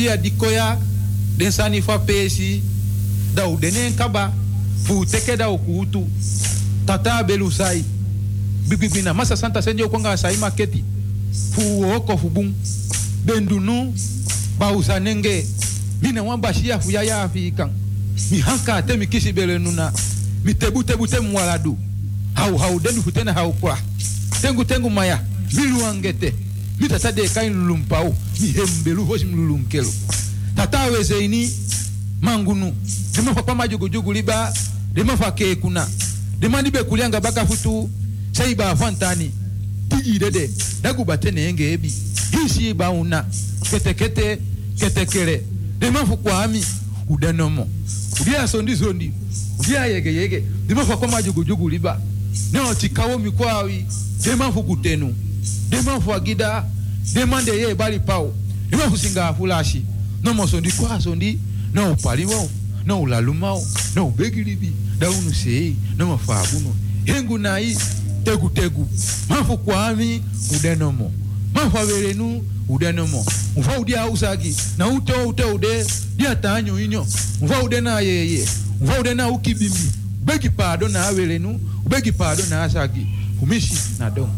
radio di koya den sani fa pesi da u denen kaba fu teke da ukutu tata belu sai bibibina masa santa senjo konga sai maketi. Fu oko fu bun bendunu ba mi mina wan bashia fu ya ya fi kan mi hanka te mi kisi bele nuna mi tebu tebu te mwaladu. Hau hau dendu fu tena hau kwa. Tengu tengu maya mi luangete mi tata de kain lulumpau ndihembe luvoji mlulunkelo tatawezeini mangunu. Limafa kwa majugujugu liba limafa kekuna limandibe kulyanga bakafutu seiba afantani tijidede dagubatene ebi. Isiiba una. Ketekete ketekele limafu kwami udanomo. Ulyasondizondi ulyayegeyege limafa kwa majugujugu liba. Neotikawo Dema limafu kutenu limafu agida dema de ye bali pao dema fu singa fulashi? No mo sondi kwa sondi. No upaliwao no ulalumao no ubegilibi daunu sei no mafabuno hengu nai tegu tegu. Mafu kwami udenomo mafu averenu udenomo mfa udia usagi. Na ute ute ude. Dia tanyo inyo. Mfa ude na yeye mfa ude na ukibimbi. Ubegi pado na averenu ubegi pado na asagi. Umishi na dom.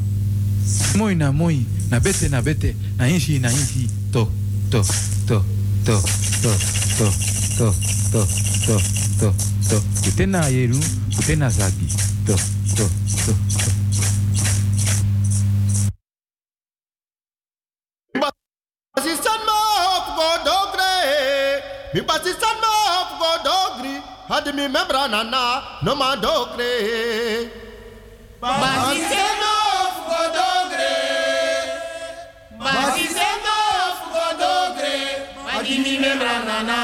Moi na moi na bete na bete na inshi na inshi to to to to to to to to to to to ute na yeru ute na zagi to to to to mi assistant mo go dogri, had mi membra nana no ma dogre. Basiseno na na na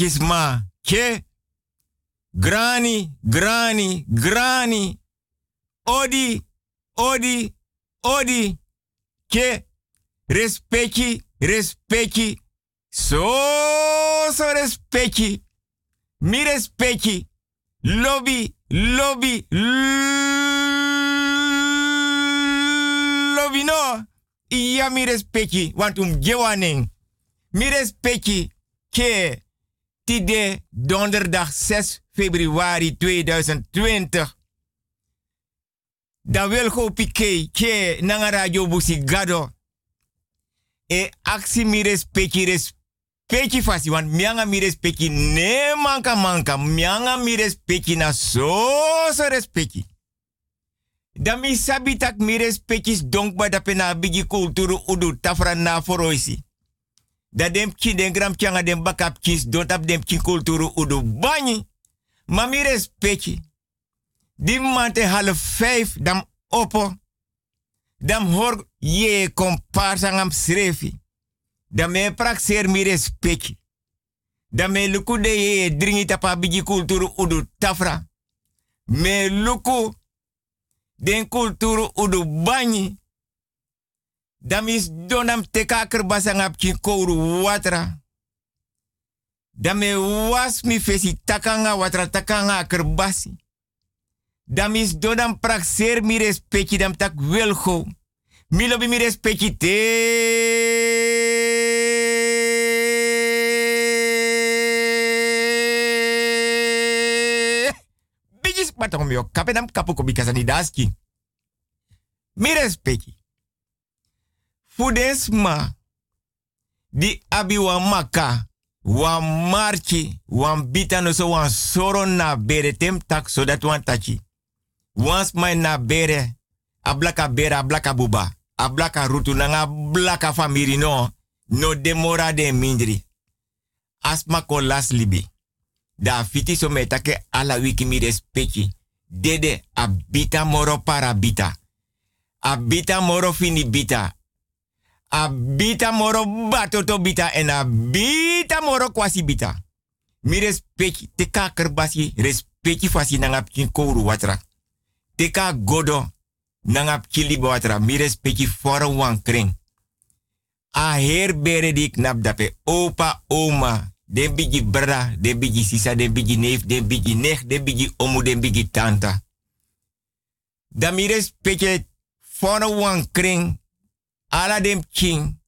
Artjes ma, ke. Grani, grani, grani. Odi, odi, odi. Ke. Respecti, respecti. So, so respecti. Mi respecti. Lobby, lobby, lobby no. Ja, mi respecti. Want um gewaning. Mi respecti. Ke. Tide donderdag 6 februari 2020. Da wil go pike ke nanga radio busi gado. E aksi mi respecti respecti fasi mianga mi respecti ne manka manka mianga mi respecti na so so respecti. Da mi sabitak mi respecti donk ba da pena bigi kulturu udu tafra na foroisi. Da dem ki den gram kyanga dem bakap kis don tap dem ki kulturu udu banyi. Ma mi respecti. Di mante half vijf dam opo. Dam hor ye komparsa ngam srefi. Dan me praxeer mi respecti. Dan me luku de ye dringi tapa bigi kulturu udu tafra. Me luku den kulturu udu banyi. Dan is donam teka kerbasa ngap ki kouru watra. Dan me was mi fesi takanga watra takanga kerbasi. Dan is donam praxeer mi respecti dam tak welgo. Mi lobi mi respecti te. Bijis patong yo kapedam kapu ko bikasa ni daski. Mi respecti. Fudes ma. Di abi wan maka. Wan marchi. Wan bita no so wan soro na bere tem tak so dat wan tachi. Wans mai na bere. Ablaka bere ablaka buba. Ablaka rutu nanga blaka famiri no. No demora de mindri. Asma ko las libi. Da fiti so metake ala wiki mi respecti. Dede abita moro para bita. Abita moro fini bita. Abita moro batoto bita en abita moro kwasi bita. Mi respecti te ka kerbasi respecti fasi nangap kin kouru watra. Te ka godo nangap kili watra. Mi respecti for wan. A her bere dik dape opa oma. Den bigi bra, den bigi sisa, den bigi neef, den bigi nech, den omu, den tanta. Da mi respecti for wan. Ala dem king.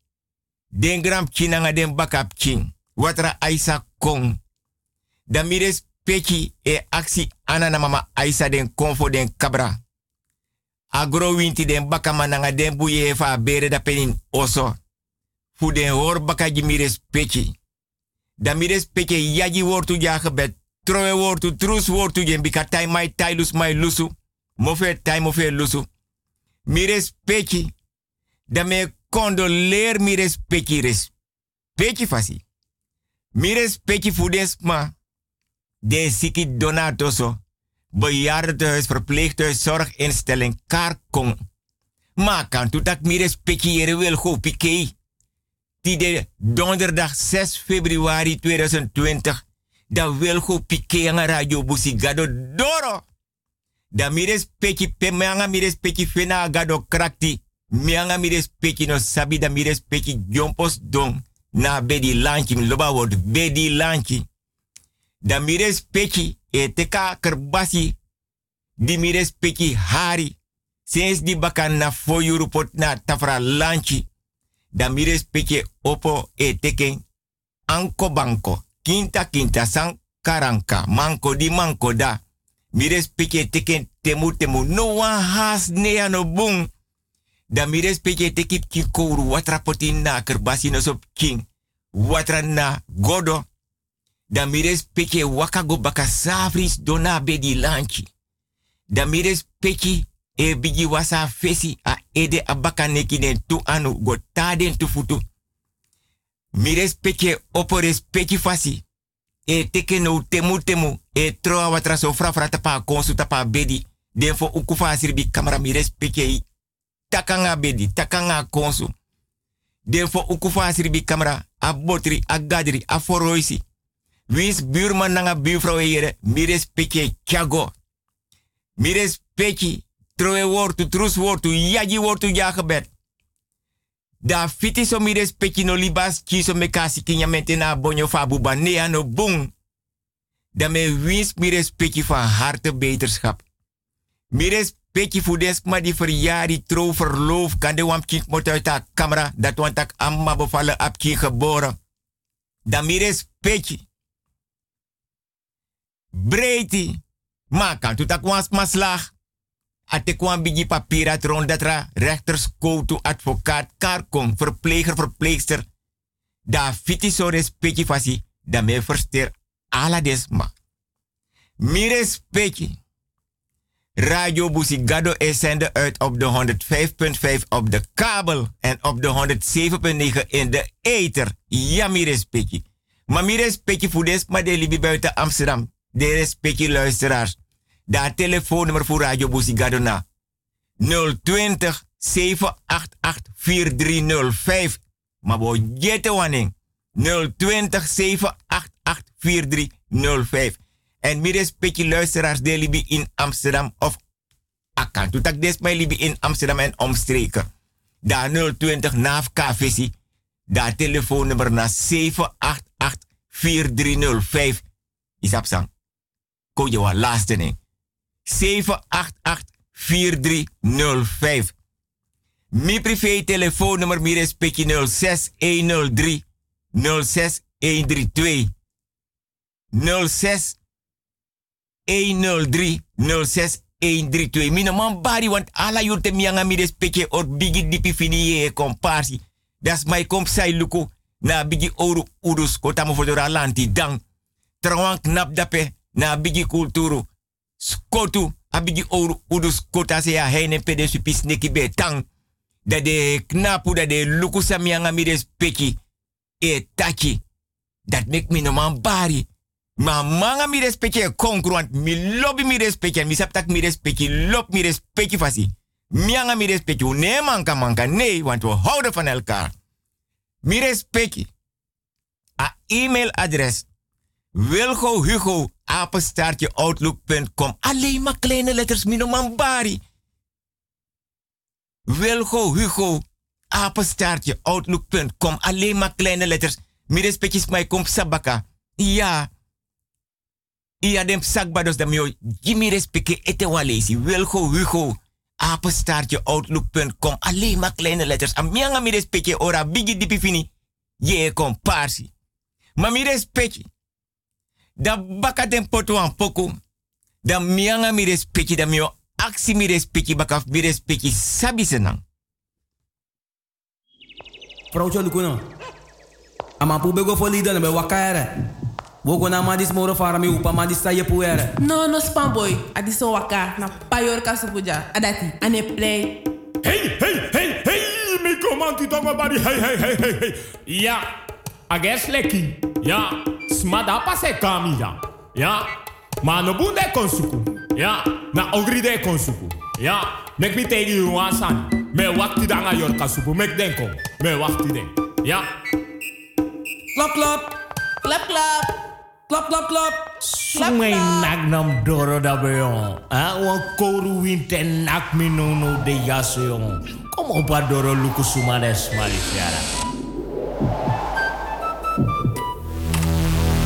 Den gram kinanga den bakap king. Watra Aisa kong. Da mi respecti e aksi ana na mama Aisa den konfo den kabra. Agro winti den bakama nanga den buye fa bere da penin oso. Fu den hor bakaji mi respecti. Da mi respecti yaji wortu ja gebed. Trowe wortu, trus wortu jen bika tai mai tai lus mai lusu. Mofe tai mofe lusu. Mi respecti. Da me condoleer mi respecti respecti fasi. Mi respecti fudens ma. De siki donatoso. Bejaardentehuis, verpleeghuis, zorginstelling, karkong. Maar kan tu tak mi respecti ere wil go pikei. Die de donderdag 6 februari 2020. Da wil go pikei aan radio busi gado doro. Da mi respecti pe meanga mi respecti fena gado krakti. Mianga mi respecti no sabi da mi jompos don na bedi lanchi mi loba word bedi lanchi. Da mi respecti e teka kerbasi di mi respecti hari. Sinds di bakan na foyuru pot na tafra lanchi. Da mi opo e teken anko banko. Kinta kinta san karanka. Manko di manko da. Mi respecti teken temu temu. No one has nea no boom. Da mi respecte te kip ki kouru watra poti na kerbasi king. Watra na godo. Da mi respecte waka go safris dona bedi lanchi. Da mi e bigi wasa fesi a ede abaka neki den tu anu go taden tu futu. Mi respecte opo respecte fasi. E teke no temu temu. E troa watra so fra tapa konsu tapa bedi. Den fo ukufa asirbi kamera mi respecte takanga bedi, takanga konsu. Den fo ukufa asribi kamera, a botri, a gadri. Wis buurman nanga buurvrouw hier. Mires petje chago. Mires petje. Troe wortu, trus wortu, yaji wortu jagebed. Da fiti so mires petje no libas chiso me kasi kinyamente na bonyo fabu banea no bung. Da me wins mires petje van harte beterschap. Mires petje fudes ma di verjari trouw verloof kan de wampje moet uit de camera dat want ik amma bevallen apje geboren. Da mires petje. Breiti. Ma kan tu tak wans maslag. Ate kwam bigi papier rond dat ra rechters koutu advocaat karkong verpleger verpleegster. Da fiti so respecti fasi da me verster ala desma. Mi respecti. Radio Busigado is zender uit op de 105.5 op de kabel en op de 107.9 in de ether. Ja, mi respecti. Maar mi respecti voor des maar de libi buiten Amsterdam. De respecti luisteraars. Daar telefoonnummer voor Radio Busigado na. 020 788 4305. Maar bo jette wanneer. 020 788 4305. En mi respecti luisteraars de libi in Amsterdam of akan. Toen tak des mij libi in Amsterdam en omstreken. Daar 020 naaf KVC. Daar telefoonnummer na 788 4305. Isap sang. Ko je wa laatste nee. 788 4305. Mi privé telefoonnummer mi respecti 06103 06132. 06 103 06 132. Mina man bari want ala yurte mianga mi or bigi dipi fini e komparsi. Das mai kom sai luku na bigi oru urus kota mo fodora lanti dang. Trawan knap dape na bigi kulturu. Skotu a bigi oru urus kota se ya heine pede supis neki be tang. Knapu da de luku sa mianga mi e tachi. Dat no man bari. Ma manga mi respecte congruent. Mi lobby mi respecte. Mi saptak mi respecte. Lob mi respecte fasi. Mianga mi respecte. Nee manka manka. Nee, want we houden van elkaar. Mi respecte. A e-mailadres. Wilgo Hugo apenstaartje outlook.com. Alleen maar kleine letters. Minoman bari. Wilgo Hugo apenstaartje outlook.com. Alleen maar kleine letters. Mi respecte is mij kom sabaka. Ja. Ia dem sakbados da mio Jimmy respecte ete walesi. Wilgo Hugo. Apenstaartje outlook.com. Alleen maar kleine letters. Amianga mi respecte ora bigi dipi fini. Je komparsi. Ma mi respecte. Da baka den poto an poku. Da mianga mi respecte da mio aksi mi respecte baka mi respecte sabi senang. Vrouwtje Lukuno. Ama pu bego fo lida na be wakare. Wogo na mandis moro fara mi upa mandis sa ye puere. No, no spam boy. Adi so waka na payor kasupuja. Adati. Ane play. Hey, hey, hey, hey, mi komanti tongo bari, hey, hey, hey, hey, hey. Ja, ages leki. Ja, smada pase kami ya. Ja, ma no bunde konsuku. Ja, na ogri de konsuku. Ja, mek mi tegi you wasan. Me wakti danga yor kasupu, mek denko. Me wakti den. Ja. Klap, klap. Klap, klap. Klap, klap, klap. Sumay nagnam doro da beyon. Ah, wan koru winte nak mi no no de yaso yon. Como pa doro luku sumades malisiara.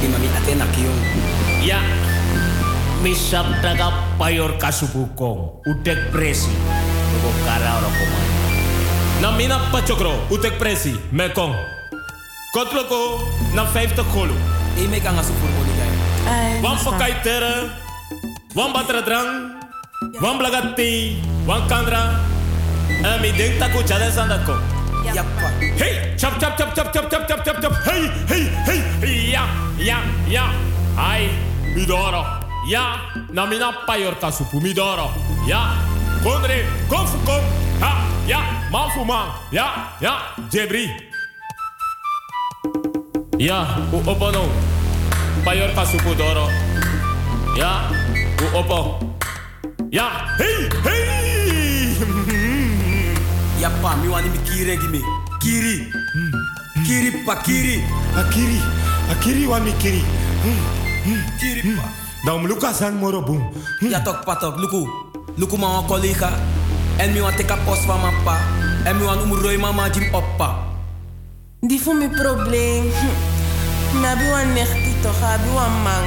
Imami ate nakiyon. Ya. Misap taga payor kasupukong. Utek presi. Lugo kara ora komay. Na mina pachokro, utek presi, mekong. Kotloko, na 50 golo. E me kanga su formoli gay. Wan pakai tere, wan batra drang, wan blagati, wan kandra. En mi denk taku chade sandako. Yappa. Hey, chap chap chap chap chap chap chap chap chap. Hey, hey, hey. Ja, ja, ja. Ai, midoro. Ja, na mina payor kasupu midoro. Ja, kondre, konfu kom. Ha, ja, man fu man. Ja, ja, jebri. Ja, u opo no. Payor kasupu doro. Ja, u opo. Ja, hey, hey. Yappa, mi wani mi kiri gi me. Kiri. Kiri pa kiri. Akiri, Akiri wa mikiri. Kiripa. Dan Lucas en Morobun. Ja toch, patok. Luku. Luku ma collega. En mi want teka post van mijn pa. En mi want umroi mama jim oppa. Die voor mijn probleem. Hm. Na bi wan nechti toch, abi wan man.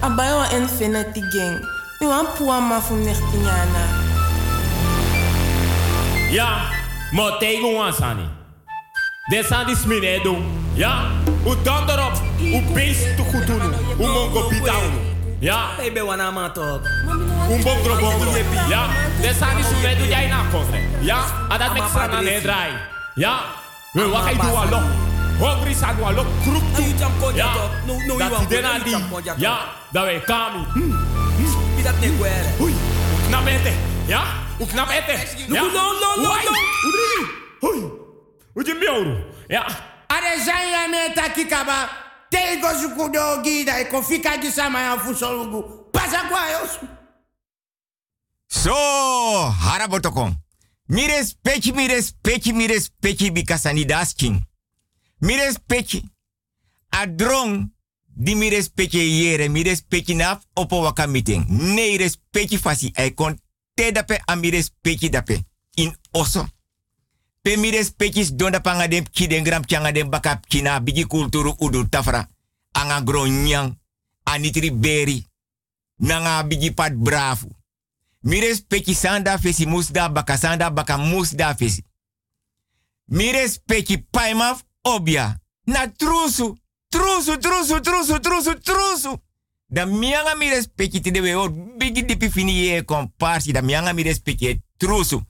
Abai wan infinity gang. Mi wan puwa ma fu nechti nyana. Ja, maar tegen ons aan. Dit zijn die sminedo. Ja, hoe dan erop. Hoe beest te goed doen. Hoe mongo pitao. Ja, Baby wana ma toch. hoe bongro bongro. Ja, dit zijn die sminedo jij na kofre. Ja, en dat met z'n aan het draai. Ja, we wat ga je doen alok. Hongri sa doen alok. Kroep ja. No, no, you dat want die den you aan die. jump kon ja dat wij kami. Wie dat niet. Oei, hoe knap ete. Ja, hoe knap ete. Ja, no, no, no, no. Oei, hoe je miauw. Ja. Are zanya me takikaba. Tego sukudo gida e kofika gisama ya fusolugu. Pasa kwa yos. So, harabotokon. Mi respecti, mi respecti, mi respecti bikasani dasking. Mi respecti. Adrong di mi respecti yere, mi respecti naf opo waka meeting. Nee, respecti fasi. Ay kon te dape a mi respecti dape. In oso. Pe mi respecti don nga dem ki den gram changa dem bakap kina bigi kulturu udu tafra. Anga gronyang. Anitri beri. Nanga bigi pat brafu. Mi respecti sanda fesi musda baka sanda baka musda fesi. Mi respecti paimaf obia. Na trusu. Trusu, trusu, trusu, trusu, trusu. Da mianga mi respecti or bigi dipi fini ye komparsi. Da mianga mi respecti trusu.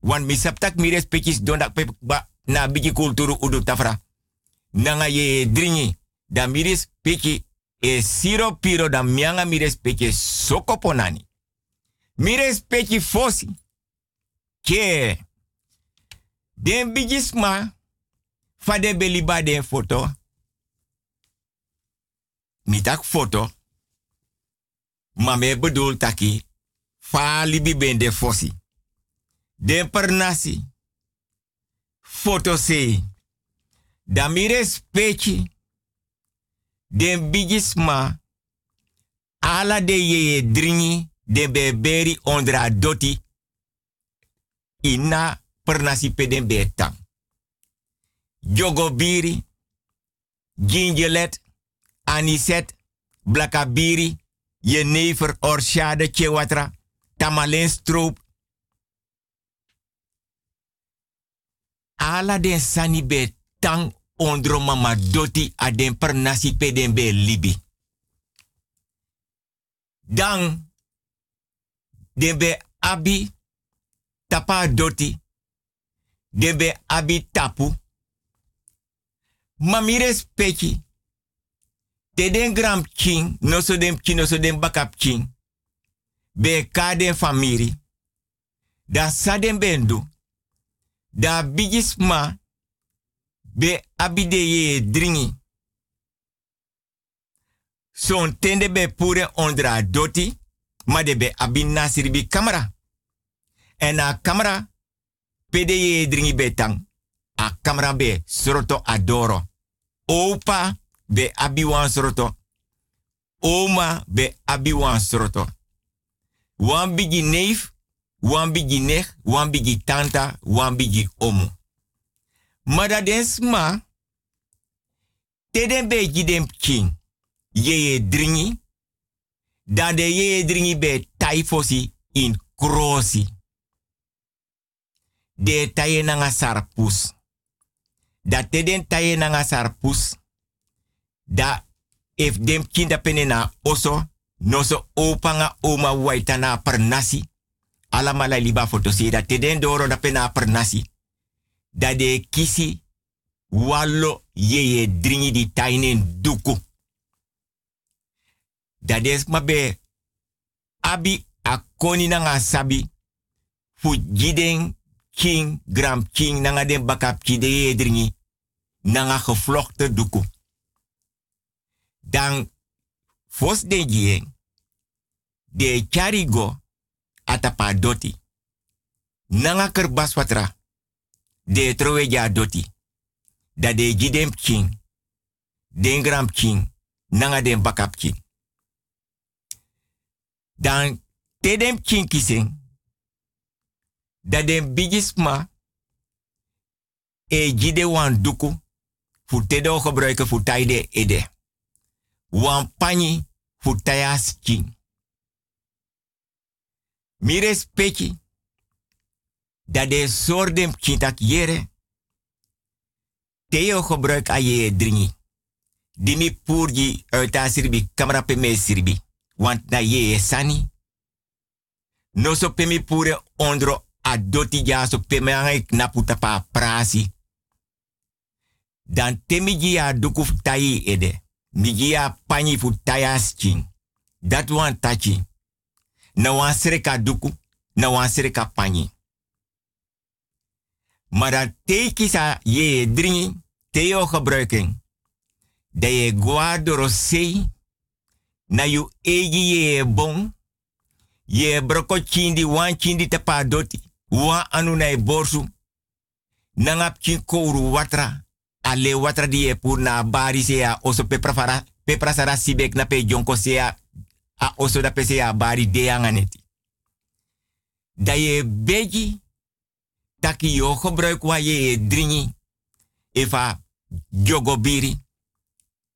Wan mi saptak mi respecti don dak pe ba na bigi kulturu udu tafra. Nanga ye dringi. Da mi e siro piro da mianga mi sokoponani. Mi respecti fosi. Ke. Den bigisma. Fade beliba den foto. Mi tak foto. Ma me bedoel taki. Fa libi ben de fosi. Den per nasi. Foto se. Da mi respecti. Den bigisma. Ala de ye dringi de be beri ondra doti ina per nasi peden betang. Jogo biri, gingelet, aniset, blakabiri, jenever, orchade, chewatra, tamalen stroop. Ala den sani be tang ondro mama doti a den per nasi peden be libi. Dan debe abi tapa doti. Debe abi tapu. Mami respecti. Te den gram king, no so den king, no so den bakap king. Be ka den famiri. Da sa den bendu. Da bigis ma. Be abi de ye dringi. Son tende be pure ondra doti ma de be abin nasiri bi kamera. En na kamera, pede ye dringi betang. A kamera be soroto adoro. Opa be abi wan soroto. Oma be abi wan soroto. Wan bigi neef, wan bigi nech, wan bigi tanta, wan bigi omu. Maar dat is ma, te den be gidem king. Ye dringi, dan de ye dringi be taifosi in krosi. De taye nanga sarpus. Da te den sarpus. Da if dem kinda pene na oso, no so opanga oma waita na per nasi. Ala mala liba foto se da te den doro da pena per nasi. Da de kisi wallo ye ye dringi di tainen duku. Dat is mabe abi a koni nanga sabi fu giden king gram king nanga den bakap ki de ye dringi nanga gevlochten duku. Dan fos de gien de charigo atapa doti. Nanga kerbas watra de trowe ja doti. Da de gidem king den gram king nanga den bakapki. Dan te den kin kising, dat bigisma e jide wan duku fu tedo gebruiken fu taide ede. Wan pani fu tayas king. Mi respecti dat de soordem kintak yere teo gebruik a je dringi. Dimi purgi uit a sirbi kamera pe me sirbi. Want na ye sani. No so pe mi pure ondro a doti ja so pe me ang knaputa pa prasi. Dan temi gi a dukuf tayi ede. Mi gi a pani fu. Dat wan tachi. Na wan sereka duku, na wan sereka pani. Maar dat tekisa je dringi, teo gebruiken. Dat je guardo rosé, na you egi ye bon, je broko chindi wan chindi te pa doti, wan anu na e borsu, nangap kouru watra, ale watra di e na bari se ya oso pepra fara, pepra sara sibek na pe jonko se a oso da pe se ya bari de anganeti. Da je beji, taki yo gebruik wa je dringi. Eva jogobiri,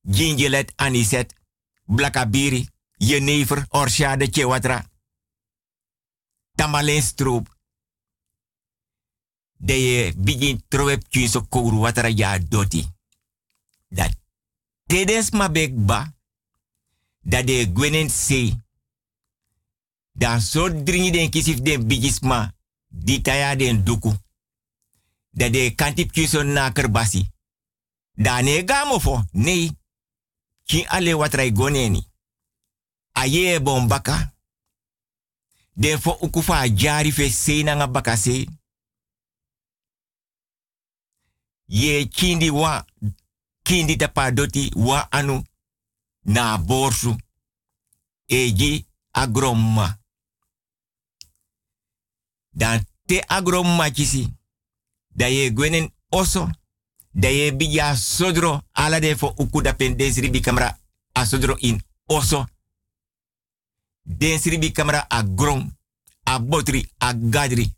gingelet aniset, blakabiri, jenever, orshade chewatra. Tamalen stroop. De je begin troep so kouru watra ya doti. Dat tedens ma ba, dat de gwenen se. Dan so dringi den kisif den bigisma, di taya den duku. Dat de kantip kiso na kerbasi. Dane gamo fo, nee. Ki ale watrai goneni. Aye bon baka. Den fo ukufa jari fe se na nga baka. Ye kindi wa, kindi tapa doti wa anu na borsu. Eji agromma. Dan te agromma kisi. Da ye gwenen oso. Da ye biya sodro. Ala de fo uku da pen den sribi kamera a sodro in oso. Den sribi kamera a grom. A botri, a gadri.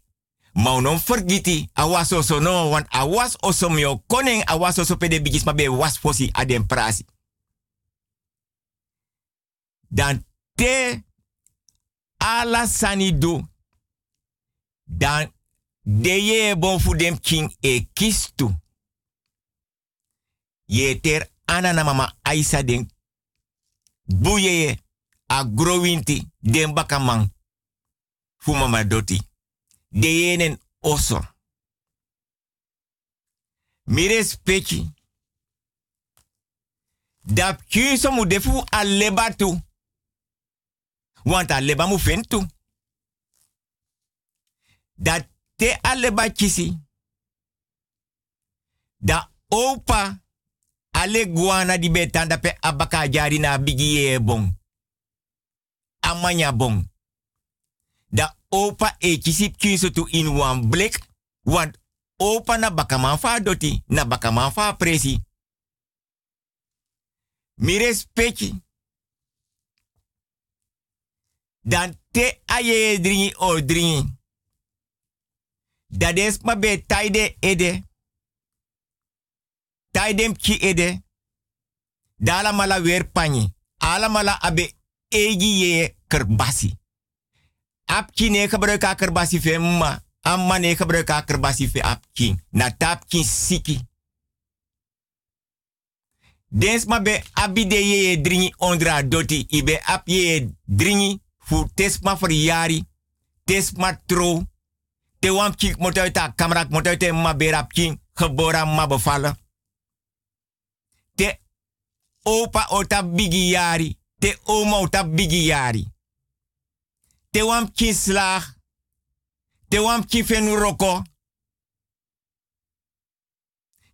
Ma non forgiti a was no. Want a was oso mio koning a was oso pe de bigis ma be was a den prasi. Dan te ala sani do. Dan de ye bon fu king e kistu. Ye ter anana mama Aisa den. Buye ye a growinti den bakamang. Fu mama doti. De yenen oso. Mire speki. Dap kyuso mu defu a lebatu. Want a leba fentu. Dat te aleba kisi. Da opa ale guana di betanda pe abaka jari na bigi ye bon. Amanya bon. Da opa e kisi kinso tu in one blik. Want opa na bakaman fa doti. Na bakaman fa presi. Mi respecti. Dan te aye dringi o dringi. Dat is maar ede. Tijde ki ede. Dala mala weer pani. Ala mala abe egi ye kerbasi. Apki ne gebruik kerbasi fe ma. Amma ne gebruik kerbasi fe. Na tapki siki. Dens ma be abide ye dringi ondra doti. Ibe ap ye dringi fu tesma yari. Tesma tro te wam de camera, moet uit de maberap king, ma bevallen. Opa ota bigi yari, te oma ota bigi yari. Te wam kin slag, te wam kin fenu roko.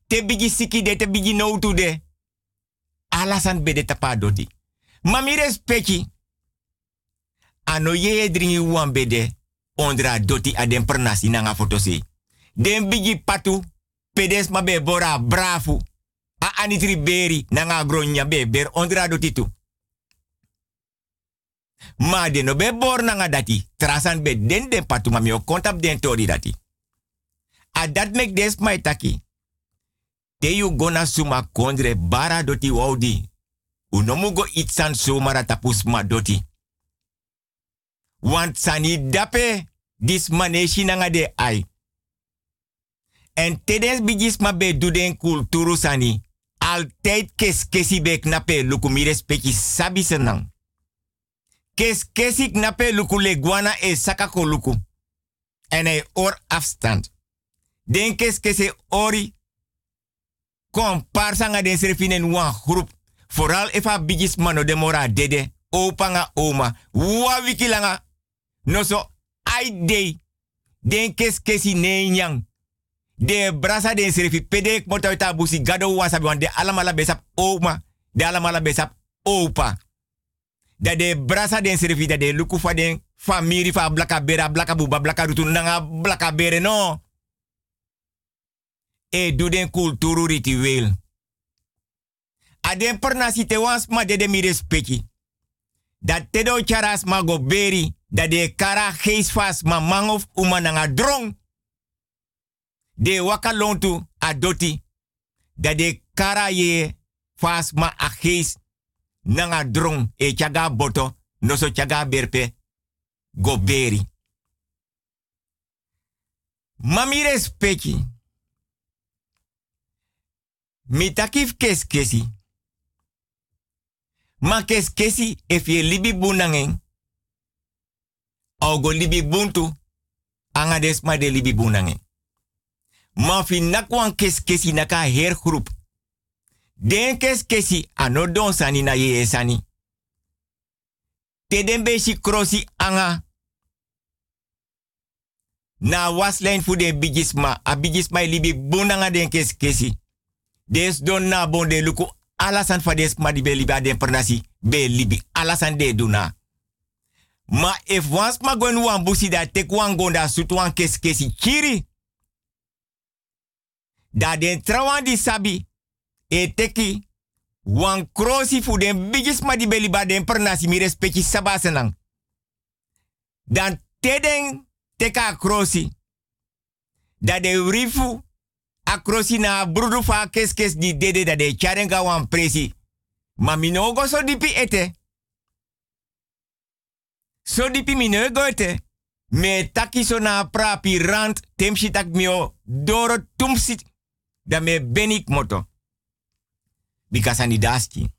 Te bigi siki de, te bigi no to de. Alasan bede tapa dodi. Mami respecti. Ano ye dringi wan bede ondra doti a den pernasi nanga fotosi. Den bigi patu, pedes ma be bora brafu. A anitri beri nanga gronya be ber ondra do titu. Ma de no be bor nanga dati. Trasan be den den patu mami o kontap den tori dati. A dat mek des mai taki. Te you gona suma kondre bara doti waudi. Unomugo itsan sumara tapus ma doti. Want sani dape dis maneshi nanga de ai. En tedens bigis ma be duden kulturu sani. Altijd kes kesi be knape luku mi respecti sabi senang. Kes kesi knape luku leguana e sakako luku. En hij oor afstand. Den kes kese ori. Kom parsanga den serfinen wan groep. Vooral efa bigis mano de mora dede. Opa nga oma. Wa wiki langa. No so ai dei. Den kes kesi ne. De brasa den serfi pedek mota ta busi gado wasabi de alamala besap oma. De alamala besap opa. Da de brasa den serfi da de luku fa den famiri fa blaka bera blaka buba blaka rutu nanga blaka bere no. E du den kulturu ritueel. Aden perna si te wans ma de de mi respecti. Dat te do charas ma go beri. Dat de kara gees fas ma man of uma nanga drong. De waka lontu adoti. Dat de kara ye fas ma a gees nanga drong e chaga boto. No so chaga berpe. Go beri. Mami respecti. Mi takif kes kesi. Ma kes kesi if je libi bunangen. Au go libi buntu. Anga des ma de libi bunangen. Ma fi nakwan kes kesi naka her groep. Den kes kesi ano don sani na ye sani. Te den besi krosi anga. Na waslijn fu bigisma. A bigisma libi bunanga den kes kesi. Des don na bon de luku alasan fa des ma di be libi aden be libi alasan de duna. Ma if wans ma gwen wan busi da tek gonda sut wan kes kesi kiri. Da den trawan di sabi e teki wan krosi fu den bigis ma di be libi aden pernasi mi respecti sabasenang. Dan teden teka krosi. Da de rifu akrosi na brudu fa kes kes di dede da de charenga wan presi. Ma so dipi ete. So dipi minogo ete. Me taki na prapi rand temshi tak mio doro tumsit da me benik moto. Because ani daski.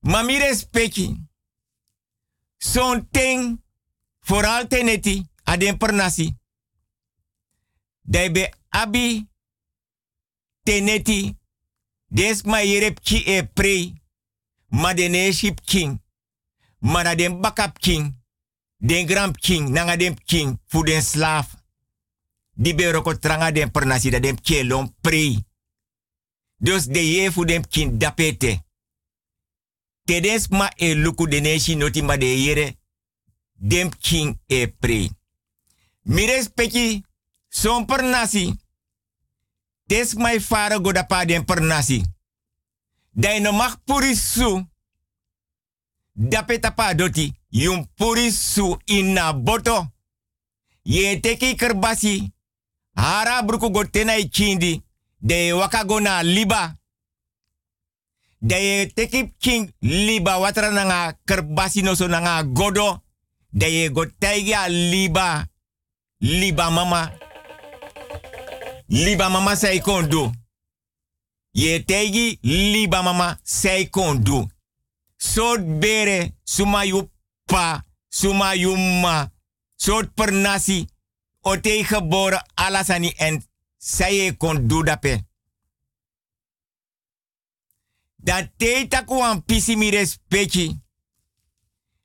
Ma mi respecti. Son ting vooral teneti aden pernasi. Dai abi teneti des ma yerep ki e prei ma ship king ma den backup king den grand king nanga den king fu den slaaf di be roko tranga den pernasi da den kelon prei dus de ye fu den king dapete ma e luku de noti de yere dem e prei mi respecti son pernasi Des mai fara goda pa den. Dai no mag purisu. Dape tapa doti. Yung purisu ina boto. Ye teki kerbasi. Hara bruku go tenai chindi. De waka go na liba. De ye teki king liba watra nanga kerbasi no so godo. De go liba. Liba mama. Liba mama sei kon do. Ye tegi liba mama sei kon do. Sot bere suma yu pa, suma yu ma. Sot per nasi. O te geboren alasani en sei kon do dape. Dat te taku an pisi.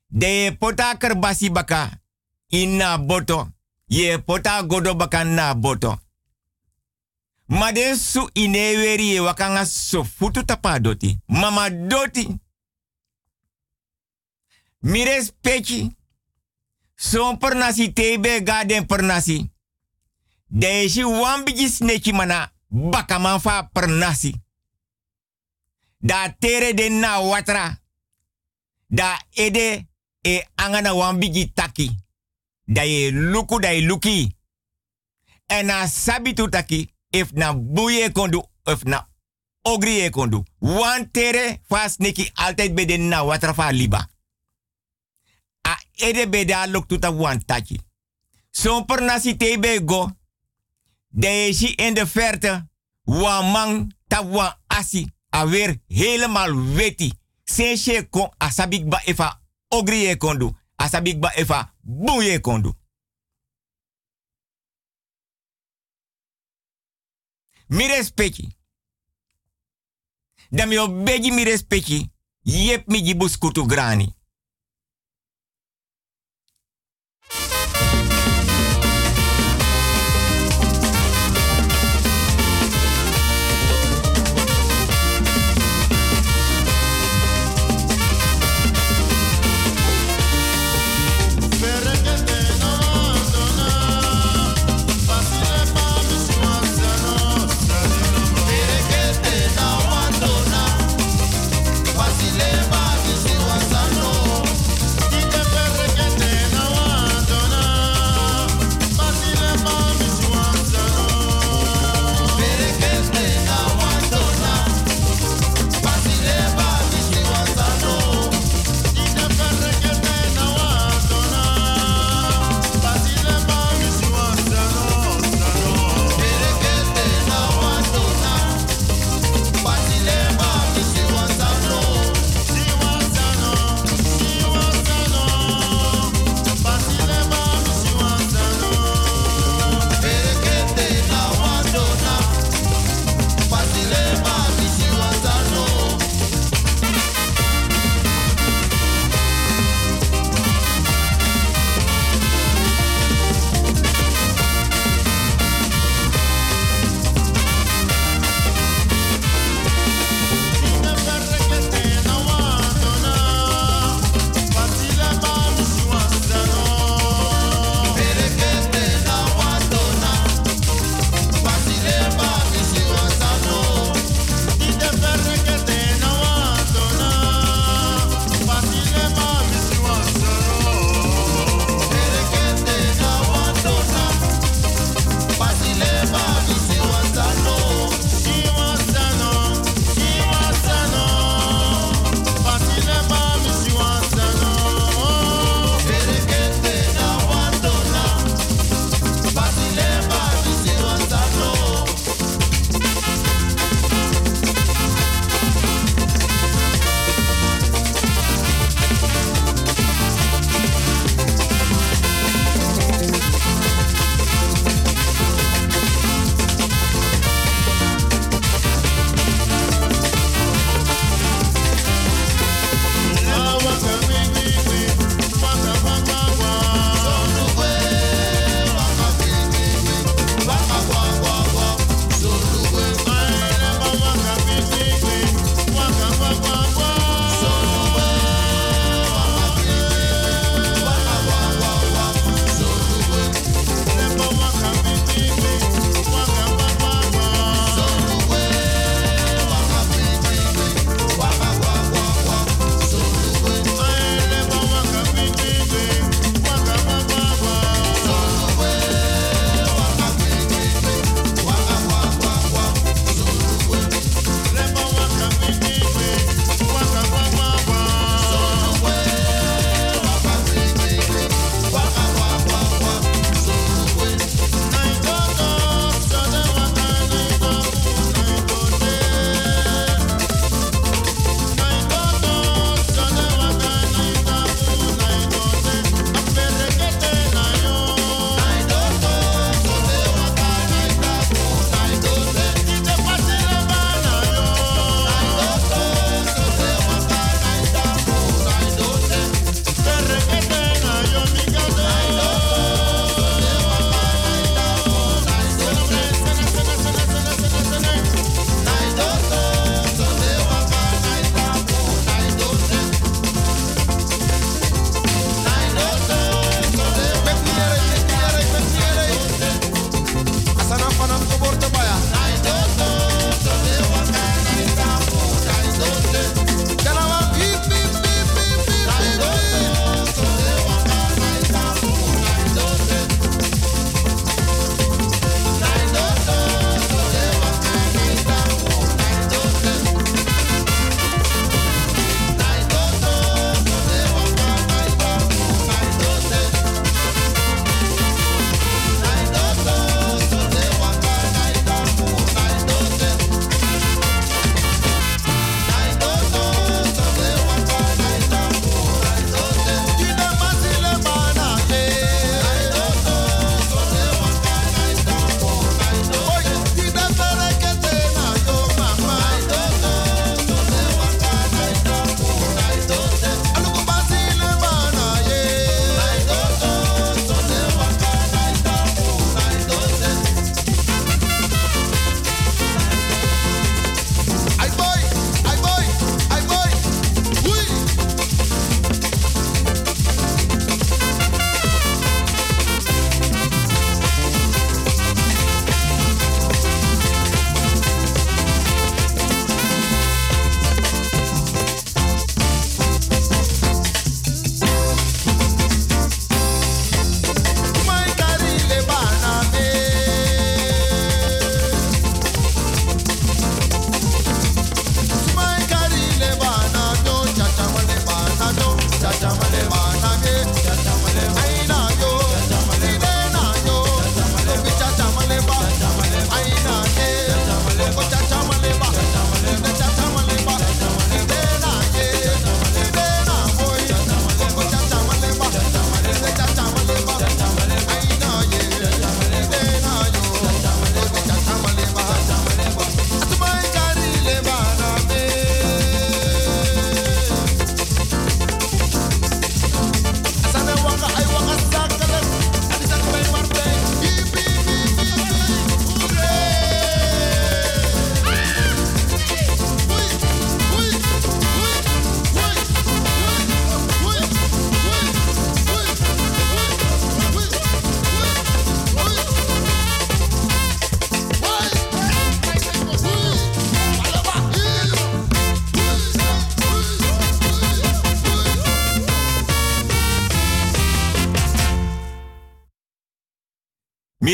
De pota kerbasi baka. Inna boto. Ye pota godo baka na boto. Ma den su ineweri wakanga so futu tapa doti. Mama doti. Mi respecti. Son pernasi tebe gaden pernasi. Deshi wan biji sneki mana baka man fa pernasi. Da tere de na watra. Da ede e angana wambigi taki. Da ye luku da ye luki. En na sabitu taki. If na buye kondu. Of na ogri e kondu. Wan tere fast neki altijd de na watra fa liba. A ede be da luk tuta wan taki. Zo'n per nasi tebe go. De je in de verte. Wan man ta wan asi. Awer helemaal weti. Senshe kon asabik ba ogri e kondu. Asabik ba efa buye kondu. Mi respecti. Dan mi obegi mi respecti. Yep mi gibus kutu grani.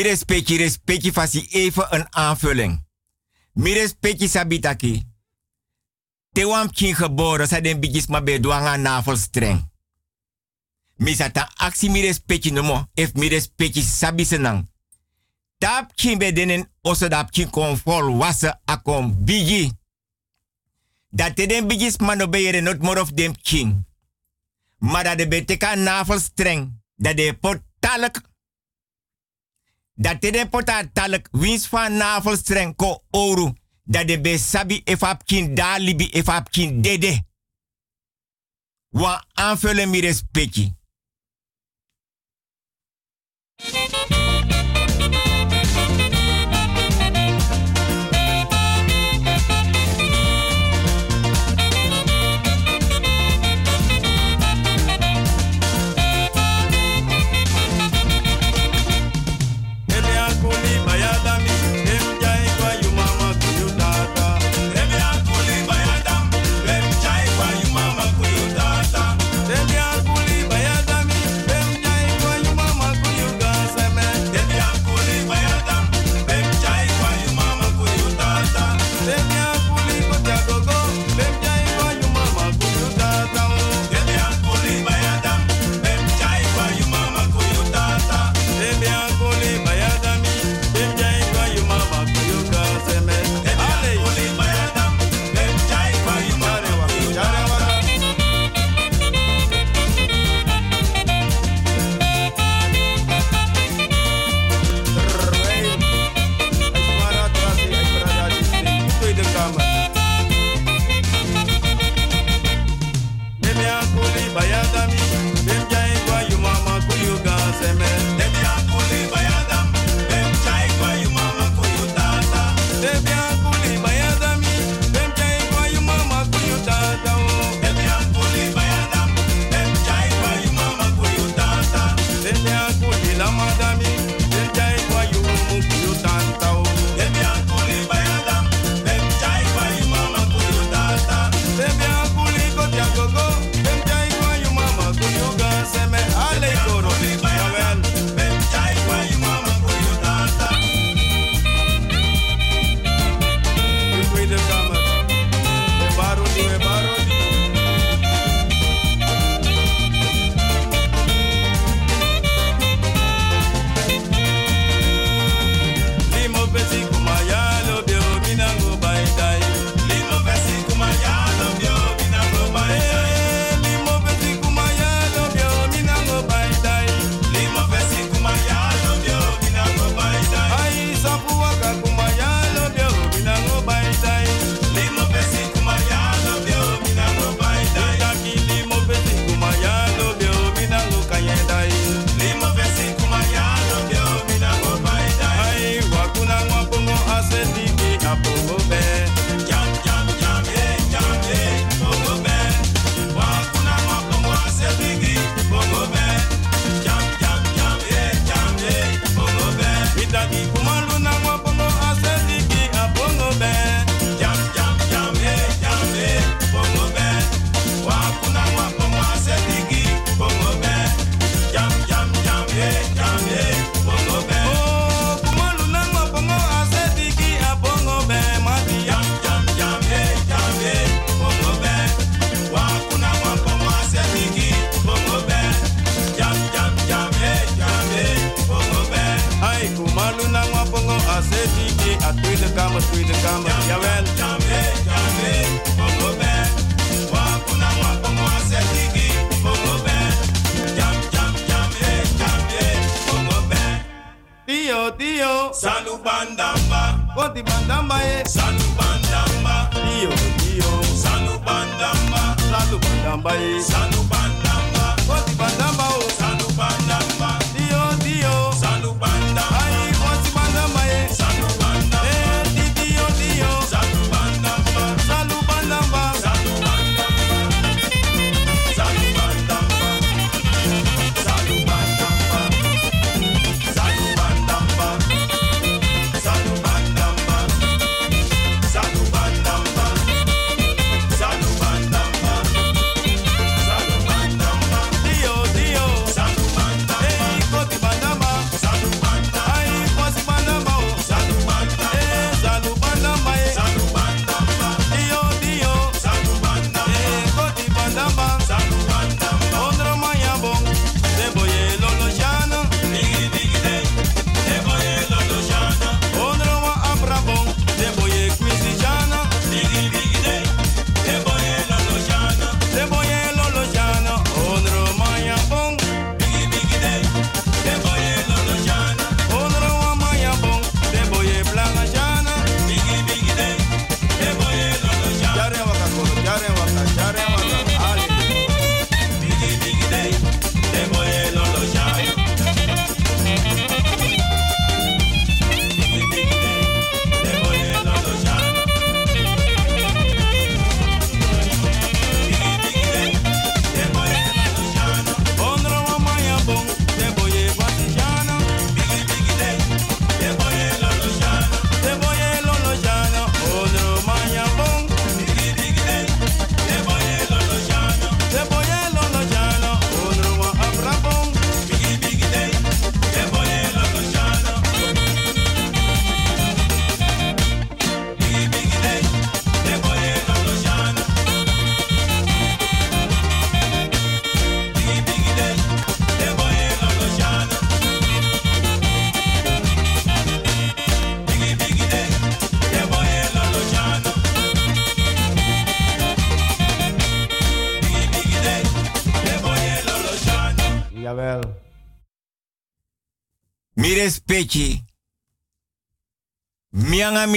Respecti, respecti fasi even een aanvulling. Mi respecti sabitaki. Te wam kin geboren, sa den bijis ma be douanga navelstreng. Mi sata aksi mi respecti nomo, if mi respecti sabi senang. Tap kin be denen oso dap kin kon volwassen akon bigi. Dat te den bijis mano be not more of dem king. Maar dat de beteka navelstreng, dat de potalek dat de pota talek wins van navelstreng ko oru. Dat de be sabi efap kin dalibi efap kin dede. Wa aanvullen mi respecti.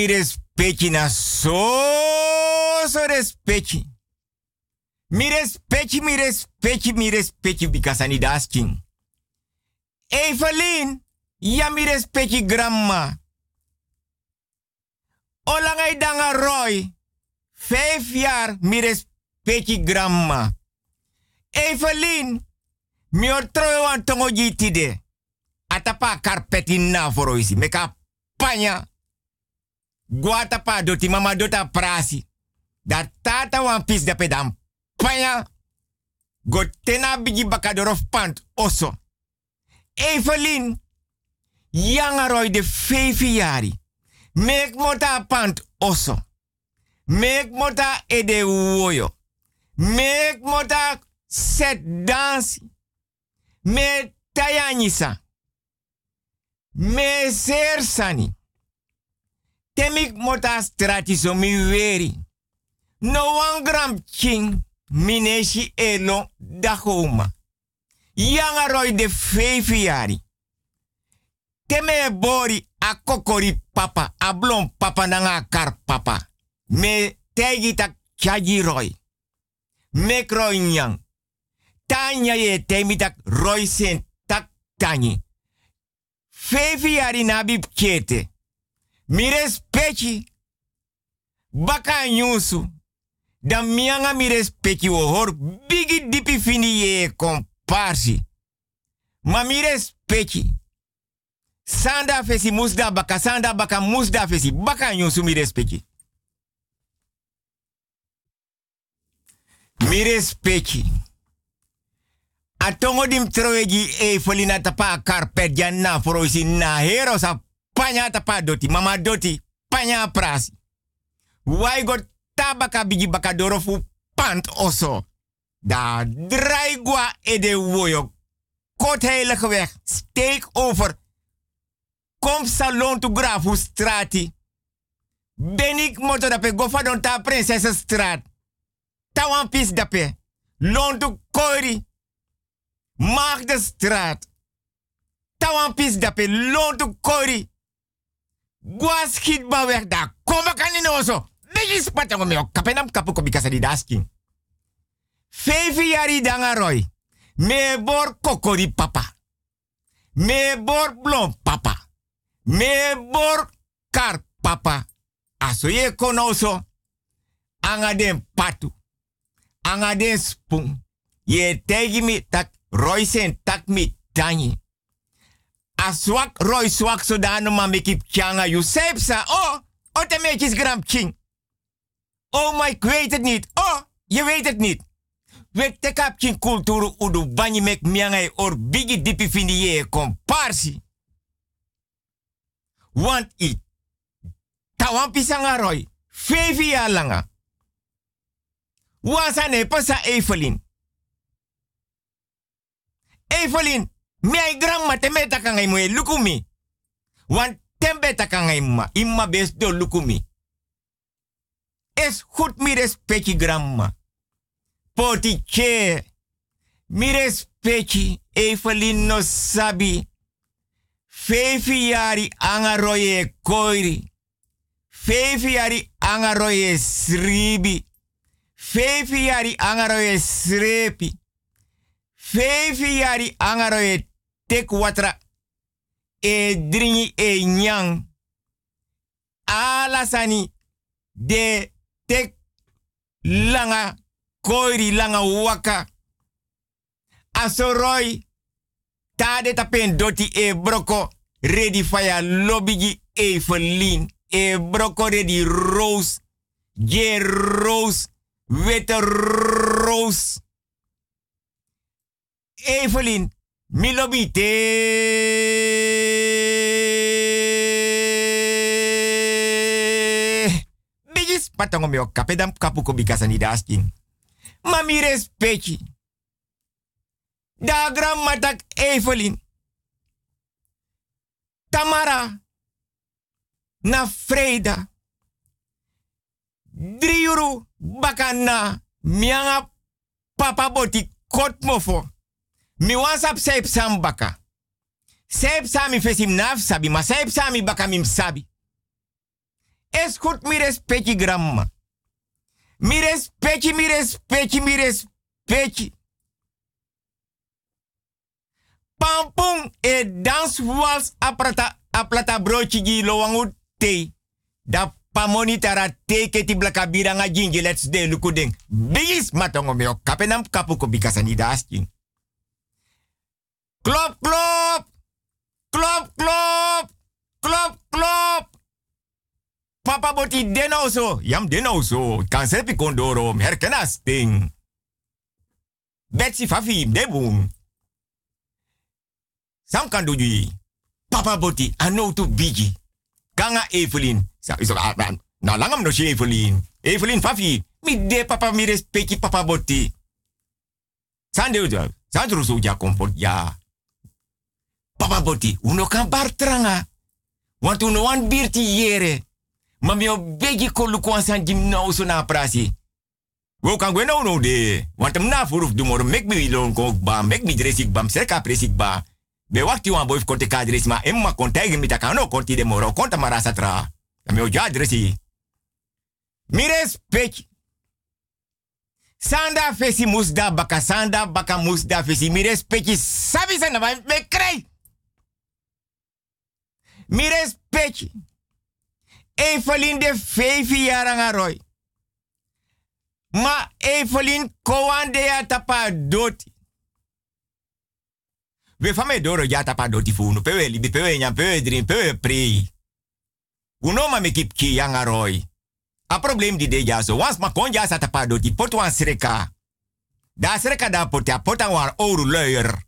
Mi respecti na so so respecti. Mi respecti, mi respecti, mi respecti because ani dasking. Evelyn, ja mi respecti grandma. Olangai danga Roy. Vijf jaar mi respecti grandma. Evelyn, mi otroe wan tongo jitide. Atapa karpeti na foroisi. Meka panya. Guatapa doti mama dota prasi. Da tata wan pis da pedam. Panya. Gotena bigi bakadorof pant oso. Evelyn. Yanga roy de vijf jari. Mek mota pant oso. Mek mota ede woyo. Mek mota set dansi. Me tayanisa. Me ser sani. Temik mota strati so mi weri. No one gram king mineshi elo dagoma. Yanga roy de vijf jari. Teme bori a kokori papa, a papa nanga kar papa. Me tegi tak chaji roy. Me nyang. Tanya ye temi tak roy sen tak tanyi. Vijf jari nabi kete. Mi respecti. Baka nyusu. Dan mianga mi respecti wo hor bigi dipi fini ye. Ma mi respecti. Sanda fesi musda baka sanda baka musda fesi. Baka nyusu mi respecti. Mi respecti. Atongo dim troegi e folina tapa karpet jan na hero sa panya tapa doti. Mama doti panya prasi. Wai go tabaka bigi baka dorofu pant oso. Da draigwa e de woyo. Kot heilige weg. Steek over. Kom salon to grafu strati. Ben ik moto dape go fa don ta prinsesse straat. Tawan pis dape. Lon to kori. Maag de straat. Tawan pis dape. Lon to kori. Gwa schiet ma weg daar. Kom ik aan in spatan go meo. Kapenam kapu ko bikasa di dasking. Vijf jaar danga roy. Me bor kokori papa. Me bor blom papa. Me bor kar papa. Aso ye konoso. Anga den patu. Anga den spoon. Ye tegi mi tak roy sen tak mi tanyi. Aswak roy swak so dano ma mekip changa you sepsa. Oh, o te meetjes gram ching. Oh my, ik weet het niet. Oh, je weet het niet. We te kap ching kulturu udu banyi mek miangai or bigi dipi findi ye komparsi. Want i tawan pisanga roy. Fevi ya langa. Wasa ne pasa Evelyn. Evelyn, mi ai grandma te meta kangai moe lukumi. Want tembe ta kangai ma. Imma bes do lukumi. Es goed mi respecti grandma. Poti che. Mi respecti Evelyn no sabi. Fevi yari anga roye koiri. Fevi yari anga roye sribi. Fevi yari anga roye srepi. Fevi yari anga roye tek watra. E dringi e nyang. Alasani de tek langa koiri langa waka. Asoroi tade tapen doti e broko ready faya lobigi Evelyn e broko ready rose je rose wete rose Evelyn mi lobby te bigis patongo me o kapedam kapu ko bikasa ni dasking mami respecti da grandma tak Evelyn. Tamara. Na Freda. Driuru bakana. Mianga papa boti kot mofo. Mi wan sap seip sam baka. Seip sami fesim naf sabi, ma seip sami baka mim sabi. Es goed mi gramma. Mi respecti, mi respecti, mi respecti. Pampung e dans wals aprata aplata broodje gi te. Da pamonitara te keti blaka biranga jingi let's de lukuding. Bigis matongo meo kapenam kapu ko bikasani daskin. Klop, klop! Klop, klop! Klop, klop! Papa boti denau so. Yam denau so. Kan kondoro. Sting. Betsy fafi boom. Sam kan doji. Papa boti ano tu bigi. Kanga Evelyn. Sa iso na langam no si Evelyn. Evelyn fafi. Mi de papa mi respecti papa boti. Sande uja. Sandro so ja comfort ja. Papa boti, uno kan bar tranga. Want uno wan birti yere. Ma mi o begi ko luku san jim na uso prasi. Wo kan gwe no no de. Want hem na furuf moro mek mi lon ko ba mek mi bam serka presik ba. Be wakti wan boy konte ma emma konte ge mi ta kano konti de moro konta marasa tra. Mi o ja dresi. Mi respect. Sanda fesi musda baka sanda baka musda fesi mi respect sabi sana me krei. Mi respect. Evelyn de vijf jaar roy. Ma Evelyn kowan de ya tapa doti. We doro ya tapa doti fu no pewe libi pewe nyam pewe drin pewe pre. Uno ma ki yang roy. A problem di de ja so wans ma kon ja sa tapa doti sreka. Da sreka da pot ya pot wan oru luier.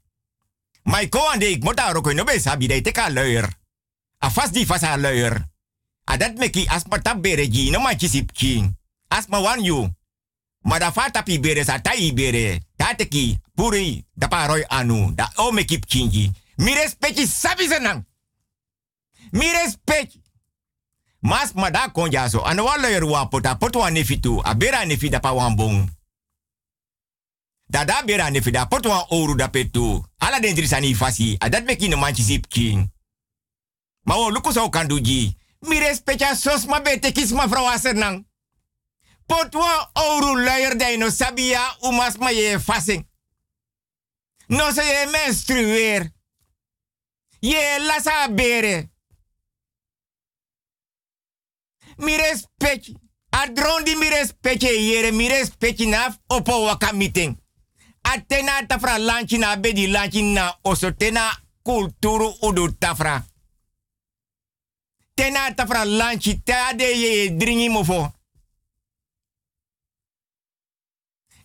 Mai ik mota roko no be sabi de teka luier. A fas di fas a luier. A dat meki as ma tap bere gi no ma chisip king. As ma wan you. Ma da fata pi bere sa tai bere. Tateki puri da pa roy anu. Da o me kip kingi. Mi respecti sabi senang. Mi respecti. Mas ma da konja so. Ano wa luier wa pota poto nefitu. A bera nefi da pa wan bong. Da da bera nefi da poto oru da petu. Ala den drisani fasi. A dat meki no man chisip king. Ma wo luku so kan duji. Mi respecta sos ma bete kis ma vrouw asernang. Potwa ouro luier dai no sabia umas ma ye fasing. No se ye menstrueer. Ye lasa bere. Mi respecti. Adrondi mi respecti yere mi respecti naf opo waka meeting. Atena tafra lanchi na bedi lanchi na osotena kulturu udu tafra. Tena tafra lanchi ta de ye dringi mofo.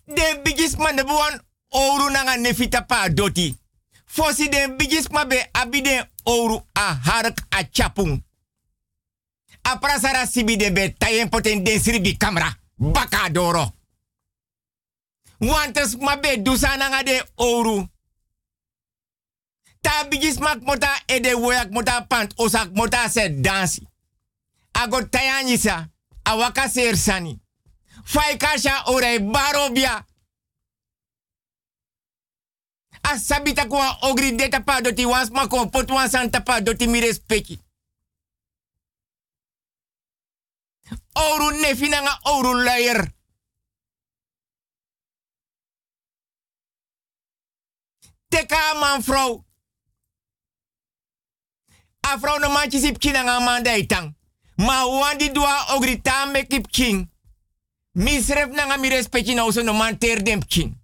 De bigis man de buwan ouru nanga nefita pa doti. Fosi de bigis ma be abide ouru a hark a chapung. A prasara sibi de be tayen poten den sribi kamera. Baka doro. Wantes ma be de ouru. Ta bigis mak mota ede woyak mota pant osak mota se dansi. Ago tayanisa awaka ser sani. Fai kasha ore barobia. Asabita kwa ogri deta pa doti wans mako pot wan santa pa doti mi respecti. Oru nefi nga oru luier. Teka man. A vrouw no man chisip kina nga man daitang. Ma wandi dua ogri tambe kip king. Misref na nga mi respecti na uso no man ter dem king.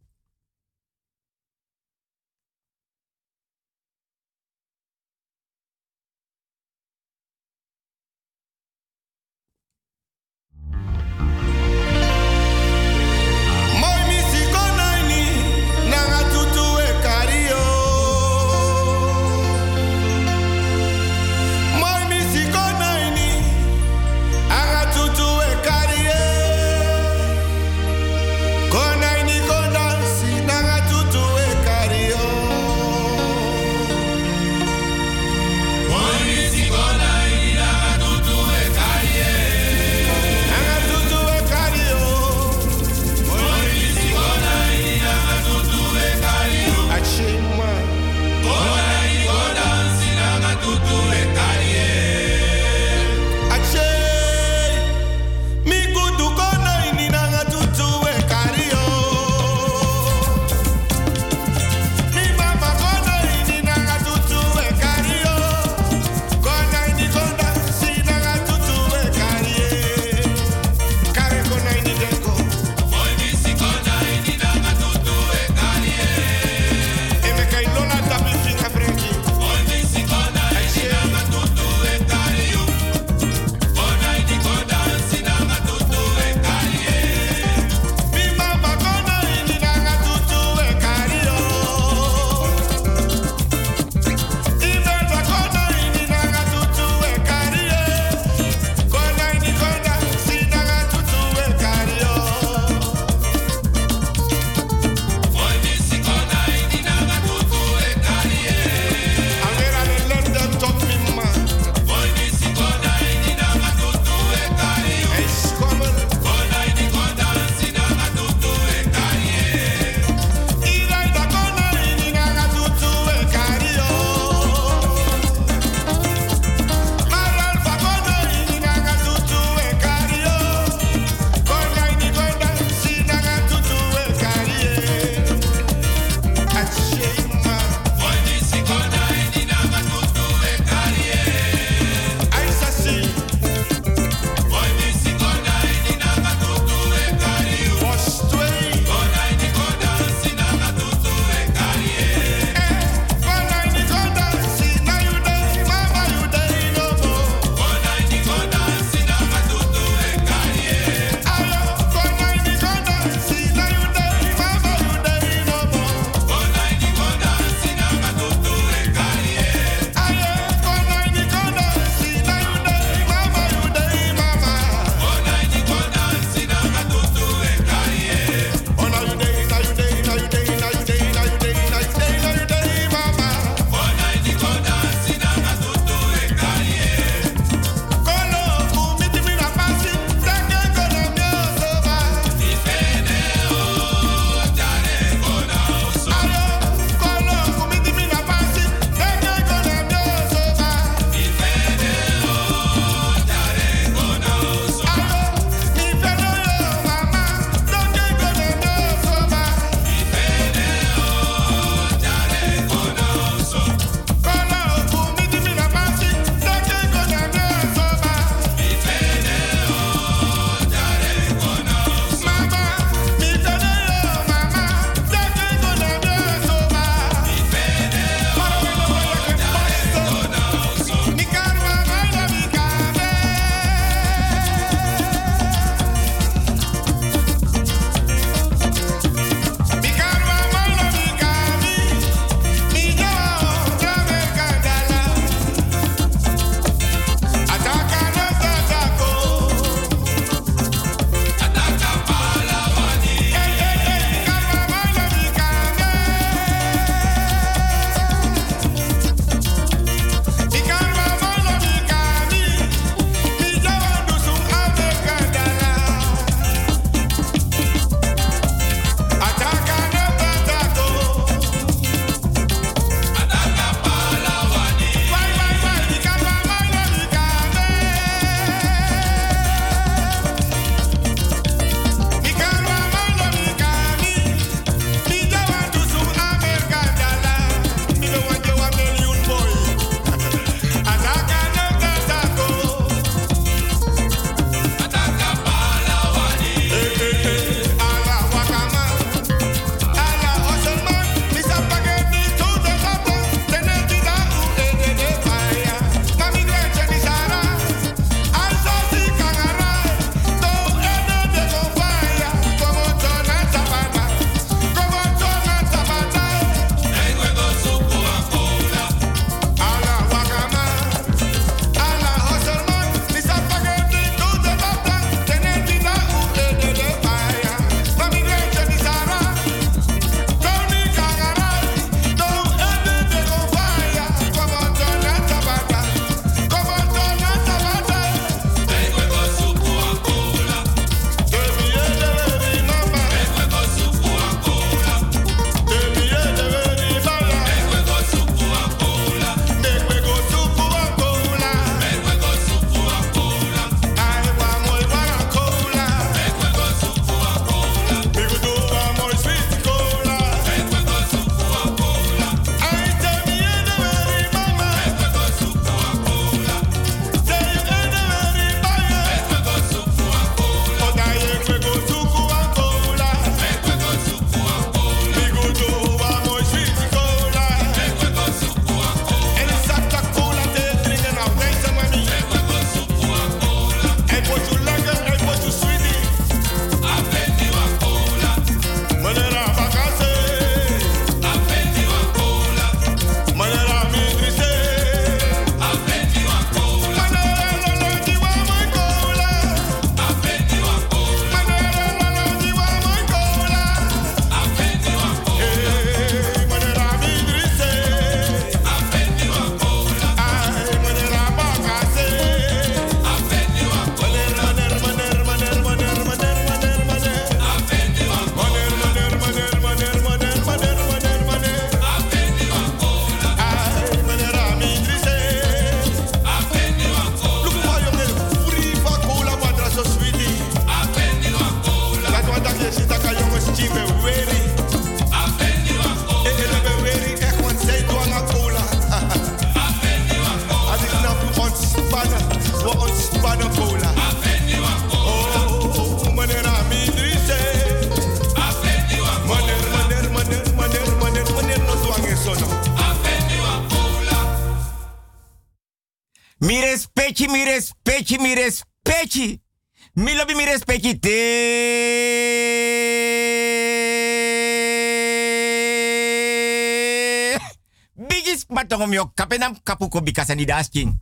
Kapenam kapuko bikasani dasking.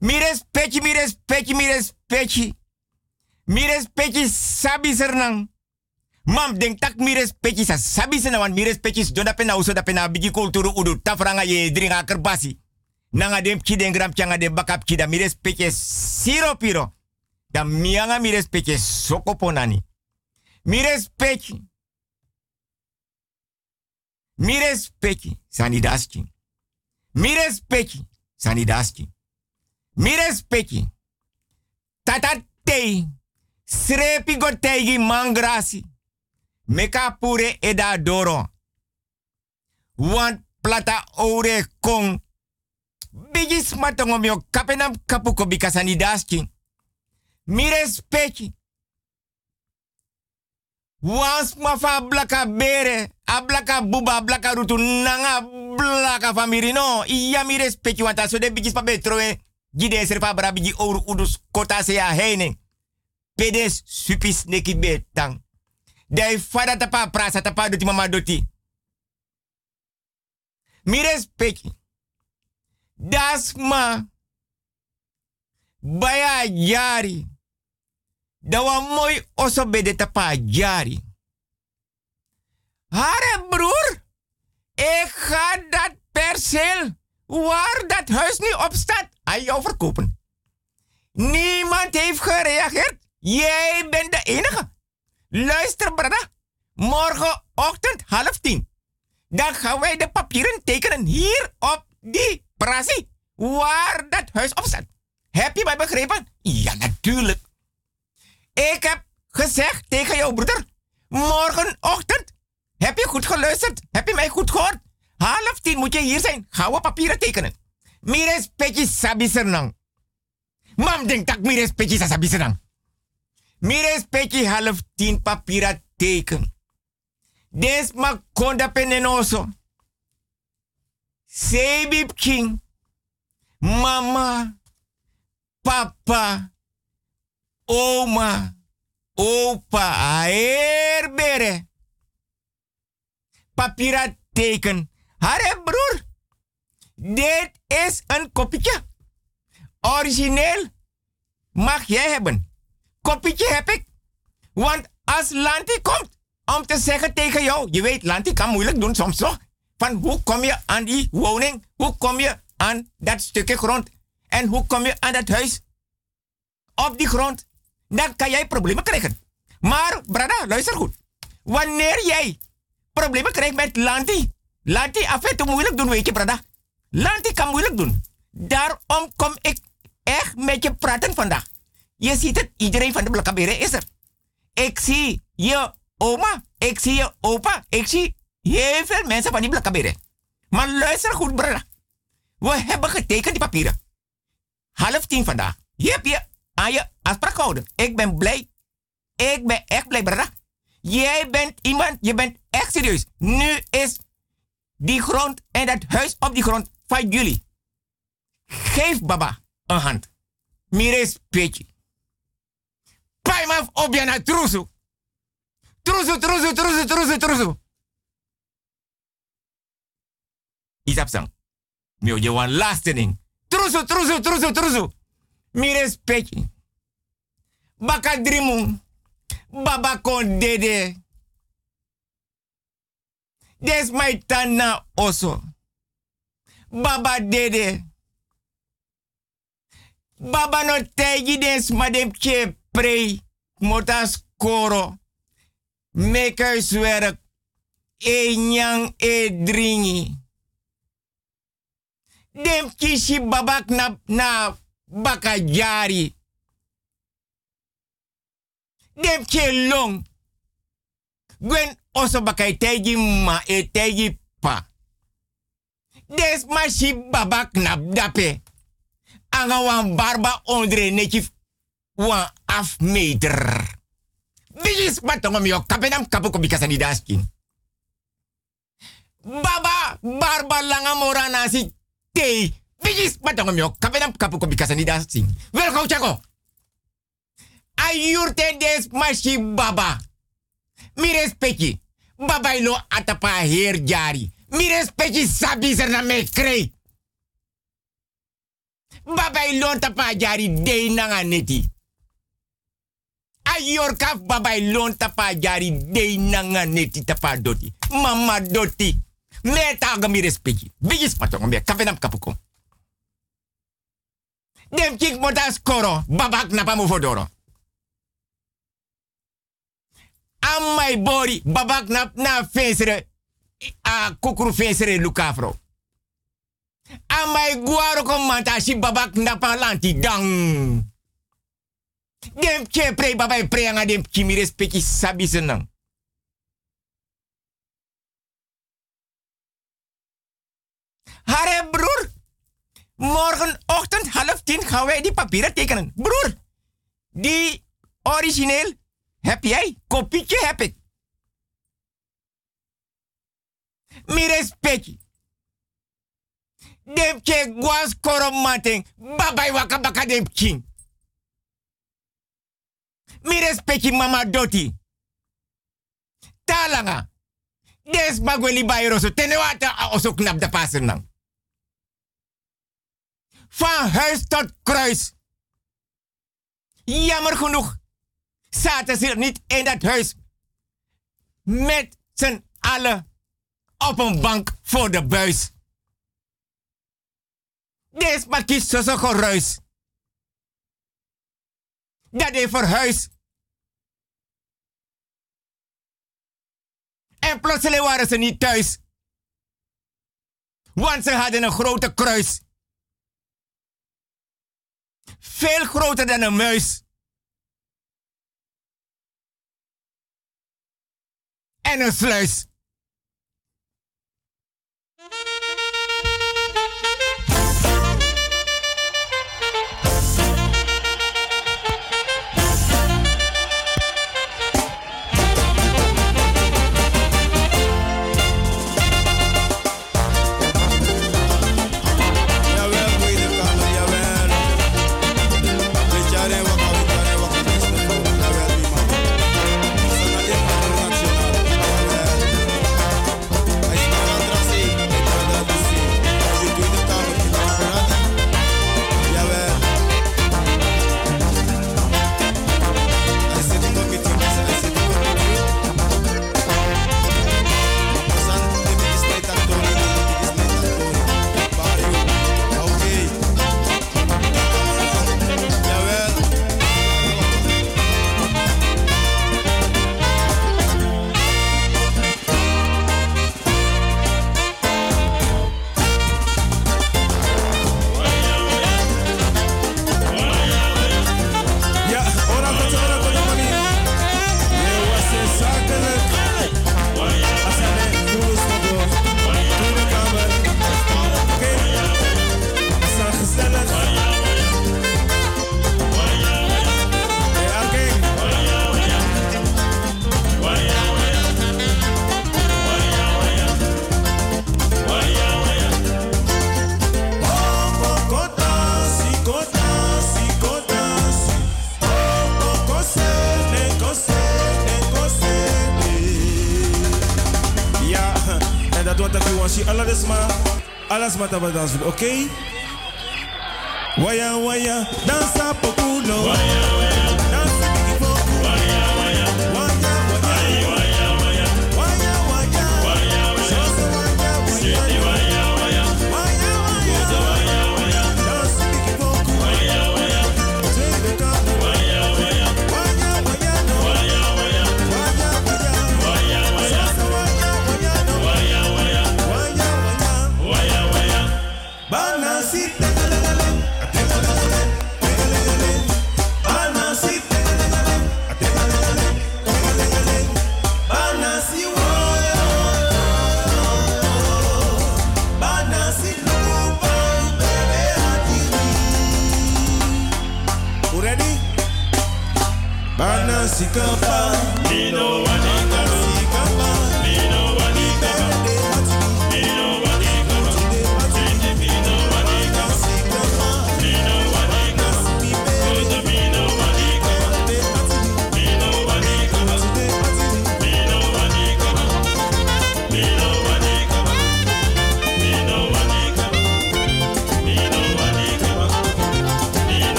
Mi respecti, mi respecti, mi respecti. Mi respecti sabi sernang. Mam denk tak mi respecti sa sabi sena wan mi respecti pena uso da pena bigi kulturu udu tafranga ye dringa kerbasi. Nanga dem ki den gram changa de bakap ki da mi respecti siro piro. Da mianga mi respecti soko ponani. Mi respecti. Mi respecti sani daski. Mi respecti sani daski. Mi respecti. Tata tei. Srepi go teigi mangrasi. Meka pure eda doro. Want plata ore kong. Bigis matongom yo kapenam kapuko bikasani daski. Mi respecti. Wans mafa blaka bere, a blaka buba, blaka rutu, nanga blaka famiri no. Iya mi respecti wanta so de bigis pa betroe. Gide bigi ouro udus kota se ya heine. Pedes supis neki betang. Dai fada tapa prasa tapa doti mama doti. Mi. Das ma. Baya jari. Dawa mooi oso bede tapa jari. Hare broer. Ik ga dat perceel waar dat huis nu op staat aan jou verkopen. Niemand heeft gereageerd. Jij bent de enige. Luister, brada. Morgenochtend half tien. Dan gaan wij de papieren tekenen hier op die prasie. Waar dat huis op staat. Heb je mij begrepen? Ja, natuurlijk. Ik heb gezegd tegen jouw broeder. Morgenochtend. Heb je goed geluisterd? Heb je mij goed gehoord? Half tien moet je hier zijn. Gaan we papieren tekenen. Mires petje sabi sernang. Mam denk tak mires petje sabi sernang. Mires petje half tien papieren teken. Des ma konda penenoso. Sebib king. Mama. Papa. Oma. Opa. Aerbere. Papiera teken. Hare broer. Dit is een kopietje. Origineel. Mag jij hebben. Kopietje heb ik. Want als Lanti komt om te zeggen tegen jou. Je weet, Lanti kan moeilijk doen soms toch? Van hoe kom je aan die woning? Hoe kom je aan dat stukje grond? En hoe kom je aan dat huis? Op die grond. Dan kan jij problemen krijgen. Maar, brada, luister goed. Wanneer jij problemen krijgt met Lanti. Lanti af en moeilijk doen, weet je, brada. Lanti kan moeilijk doen. Daarom kom ik echt met je praten vandaag. Je ziet het, iedereen van de Blakkabere is er. Ik zie je oma, ik zie je opa, ik zie heel veel mensen van die Blakkabere. Maar luister goed, brada. We hebben getekend die papieren. Half tien vandaag. Je hebt je aan je afspraak gehouden. Ik ben blij. Ik ben echt blij, brada. Jij bent iemand, je bent echt serieus. Nu is die grond en dat huis op die grond van jullie. Geef baba een hand. Mires petje. Pai maf obiana trusu. Trusu, trusu, trusu, trusu, trusu. Isap sang. Mio je wan laatste ding. Trusu, trusu, trusu, trusu. Mires petje. Baka. Baba kon dede. Des my tana oso. Baba dede. Baba no tegi des madem che prei. Motas koro. Mekerswerk. E nyang e dringi. Dem kishi babak na, na bakajari. Dem ke long. Gwen oso ma e tegi pa. Des mashi babak na dape. Anga wan barba ondre netjif wan afmeter. Bigis matongom yo kapenam daskin. Baba barba langa mora nasi te Bigis, matong myo, kapenam kapu ko bikasa ni das sing. Welkom chako. Ayurte des mashi baba. Mi respecti. Baba ilo atapa her jari. Mi respecti sabi na me. Baba ilo tapa jari de nanga neti. Ayor kaf baba ilo tapa jari de nanga neti tapa doti. Mama doti. Meta aga mi respecti. Bigis matong myo, kapenam kapuko. Dem kik motas koro, babak napa Amai bori, babak nap na fesere, a kukuru fesere lukafro. Amai guaro komanta si babak napa lanti dang. Dem che pre babai pre anga dem kimi respecti sabi senang. Hare broer, morgenochtend half tien gaan wij die papieren tekenen. Broer, die origineel heb jij? Kopietje heb ik. Mi respecti. Dem che guas. Babai waka baka king. Mi mama doti. Talanga. Des bagweli bayroso. Tenewata oso knap nang. Van huis tot kruis. Jammer genoeg zaten ze niet in dat huis met z'n allen op een bank voor de buis. Deze maar kiest zo'n geruis. Dat hij verhuis. En plotseling waren ze niet thuis. Want ze hadden een grote kruis. Veel groter dan een muis. En een sluis. Alles maar dat we dansen, oké? Waya waya, dansa populo. Waya Mexico.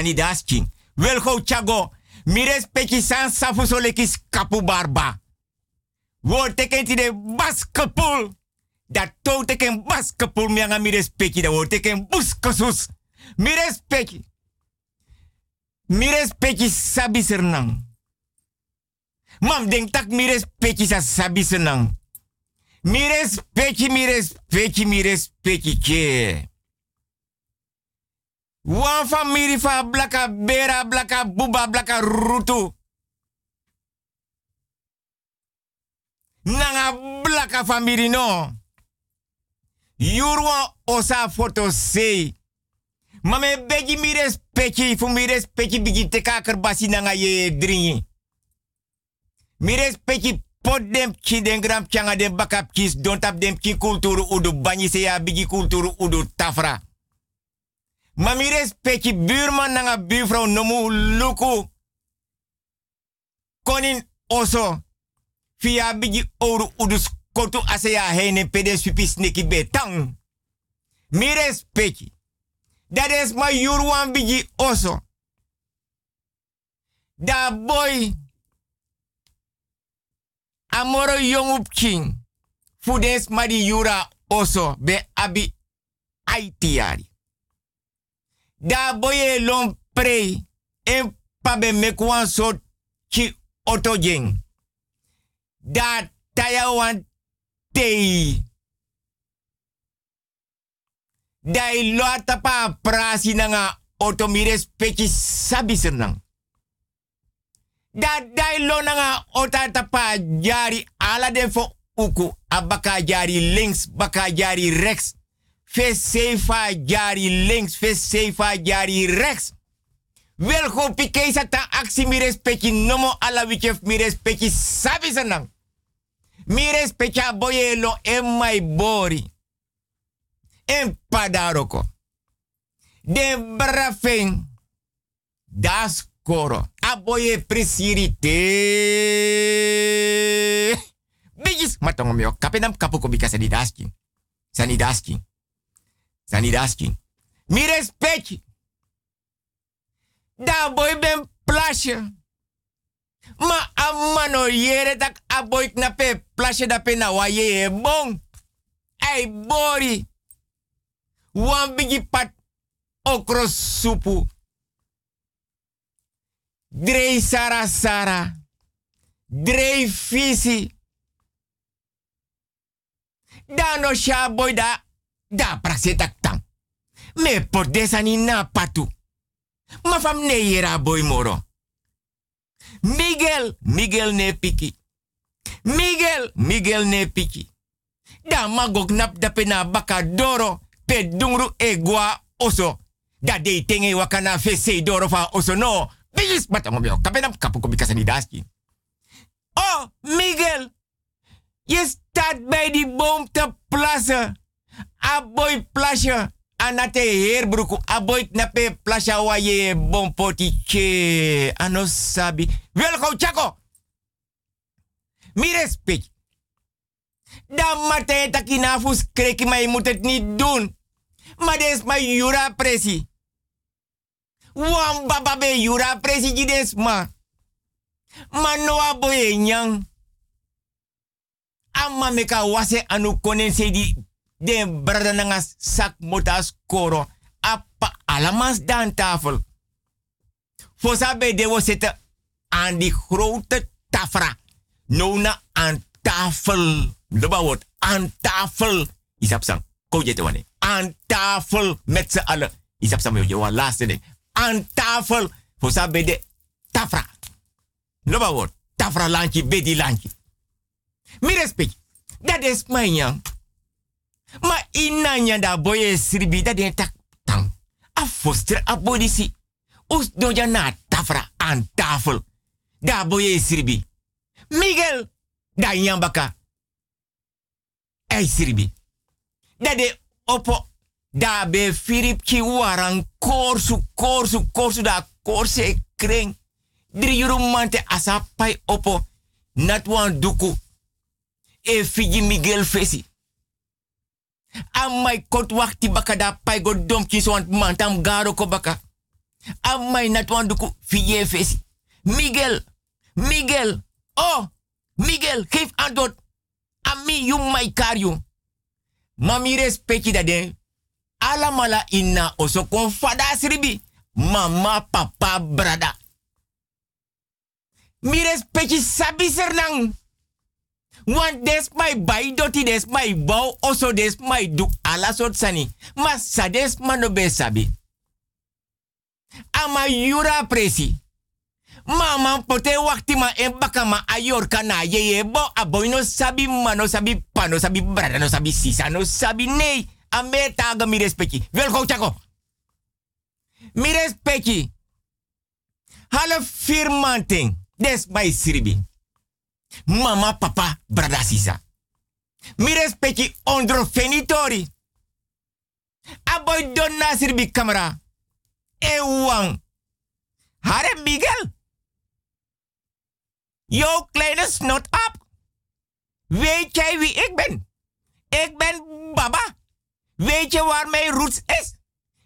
Sanidaski. Wel go chago. Mi respecti san safu so lekis kapu barba. Woord tekent de baskepul. Dat to teken baskepul mi anga mi respecti. Dat woord teken buskasus. Mi respecti. Mi respecti sabi sernang. Mam denk tak mi respecti sa sabi sernang. Mi respecti, mi respecti, mi respecti ke. Wan famiri fa blaka bera, blaka buba, blaka rutu. Nanga blaka famiri no. Yurwa osa foto sei. Mame beji mi respecti, fu mi bigi te kaker basi nanga ye dringi. Mi respecti pot dem ki den gram changa den bakap kis don tap dem ki kulturu udu banyi se ya bigi kulturu udu tafra. Ma mi respecti buurman nanga buurvrouw nomu luku. Konin oso. Via bigi oru udus kotu aseya heine pede supis neki betang. Mi respecti. Dat is ma yurwan bigi oso. Da boy. Amoro yong king. Fudens ma di yura oso be abi aitiari. Da boye lon pre en pabe mekwan so ki otojeng. Da taya wan tei. Da ilo atapa prasi nanga otomires peki sabi senang. Da dai lo nanga ota tapa jari ala den fo uku abaka jari links baka jari rechts. Fe sefa jari links, fe sefa jari rechts. Wel go pike sa ta aksi mi respecti nomo ala wichef mi respecti sabi senang. Mi respecta boyelo en my bori. En padaroko. De brafing. Das koro. Aboye presirite. Bijis matongo mio. Kapenam kapuko bika sanidaskin. Sanidaskin. Sanidaskin. Mi respecti. Da boy ben plasje. Ma amano yere tak aboy na pe plasje da pe na wa ye e bon. Ay bori. Wan bigi pat okro supu. Drei sara sara. Drei fisi. Da no sha boy da. Da praxe tak tang. Me pot desani na patu. Ma fam ne yera boy moro. Miguel, Miguel ne piki. Miguel, Miguel ne piki. Da magok nap da pena baka doro pe dungru egwa oso. Da de tenge wakana fese doro fa oso no. Bijis matangom yo. Kapenam kapu kobi kasani daski. Oh, Miguel. Je staat bij die boom te plassen. Aboy plasje. Anate heerbroeku. Aboy nape plasja wa je bom potiche. Ano sabi. Welkom, Chako. Mi respect. Dan Martijn Takinafus kreki, maar moet het niet doen. Is mijn jura presi. Wan baba be jura presi jides ma. Ma noa boye nyang. Amma wase anu konen se di den brada nanga sak motas koro. Appa alamas dan tafel. Fosa be de wo aan die grote tafra. Nona aan tafel. Loba woord. Aan tafel. Isap sang. Ko je te wane. Aan tafel. Met z'n allen. Isap sang. Je wa laatste ding. Aan tafel. Fosa de tafra. Loba woord. Tafra landje. Bedi landje. Mi respect. Dat is mijn yang. Ma inanya da boye sribi da den tak tang. A foster a. Us doja na tafra aan tafel. Da boye sribi. Miguel. Da yang baka. Ei sribi. Da de opo. Da be firip ki waran korsu korsu korsu da korse euro mante asapai opo. Nat wan duku. E fiji Miguel fesi. Amai kot wakti baka da pai go domki so want mantam garo ko baka. Amai nat wan duku fiji fesi. Miguel, Miguel, oh, Miguel, geef antwoord. Ami you mai karyo. Mami respecti da den. Ala mala inna oso kon fada sribi. Mama, papa, brada. Mi respecti sabi sernang. Want des my bai doti des my bau oso des my du ala sort sani. Ma sa des mano be sabi. Ama yura presi. Mama pote wakti ma e baka ma ayor kana ye ye bo aboy no sabi mano sabi pano sabi brada no sabi sisa no sabi nee. Ame taga mi respecti. Welko chako. Mi respecti. Half firmanting. Des my siribi. Mama, papa, brada, sisa. Mi respecti ondro fenitori. Aboy don nasir bi camera. Ewang. Hare Miguel. Yo kleine snot up. Weet jij wie ik ben? Ik ben Baba. Weet je waar mijn roots is?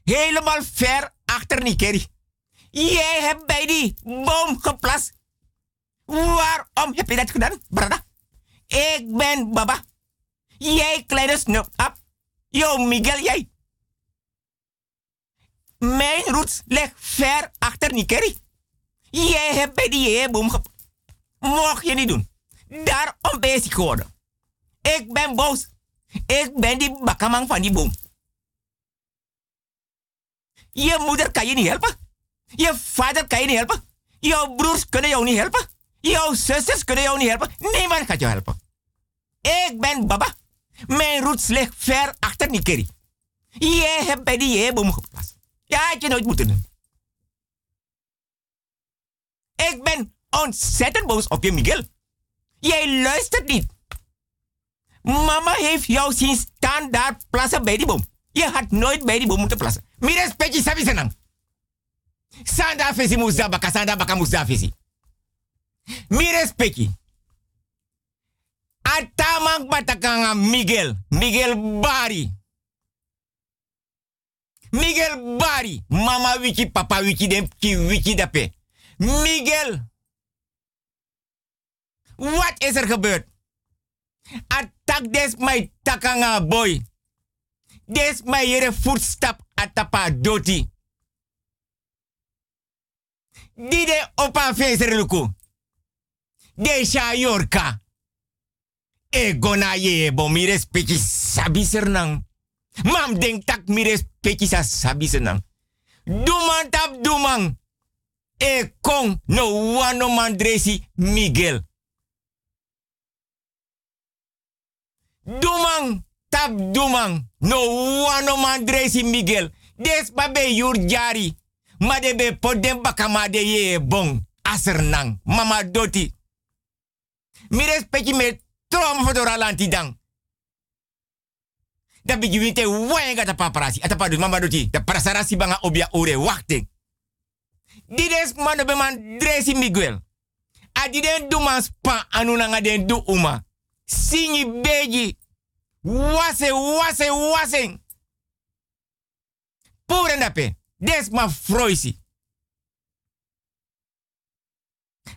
Helemaal ver achter Nikeri. Jij hebt bij die boom geplast. Waarom heb je dat gedaan, brada? Ik ben Baba. Jij kleine snup up. Yo, Miguel, jij. Mijn roots ligt ver achter Nikeri. Jij hebt bij die jeeboom gep... Mocht je niet doen. Daarom ben je ziek geworden. Ik ben boos. Ik ben die bakkamang van die boom. Je moeder kan je niet helpen. Je vader kan je niet helpen. Jouw broers kunnen jou niet helpen. Jouw zusters kunnen jou niet helpen. Niemand gaat jou helpen. Ik ben Baba. Mijn roots ligt ver achter Nikeri. Jij hebt bij die jeeboom geplaatst. Ja, had je nooit moeten doen. Ik ben ontzettend boos op je, Miguel. Jij luistert niet. Mama heeft jou zien staan daar plassen bij die boom. Je had nooit bij die boom moeten plassen. Mi respecti sabi senang. Sanda fesi musda baka, sanda baka musda fesi. Mi respecti. Atamang batakanga Miguel. Miguel Bari. Miguel Bari. Mama wiki, papa wiki, dem ki wiki. Miguel. Wat is er gebeurd? Attack des my takanga boy. Des my yere voetstap atapa doti. Dide opa feser luku. Desha yorka. E gona ye bo mi respecti sabi sernang. Mam denk tak mi respecti sa sabi. Duman tap dumang. E kong no wano mandresi Miguel. Dumang tap dumang. No wano mandresi Miguel. Des babe yur jari. Ma podem baka ma de ye bon. Asernang. Mama doti. Mi respecti me trom fodora lanti dang. Da bigi wite wenga ta paparasi. Ata padu mama doti. Da prasarasi banga obia ore wakting. Dides mano be man dresi Miguel. A diden du man spa anunanga den du uma. Singi beji. Wase, wase, wase. Pure dape. Des ma froisi.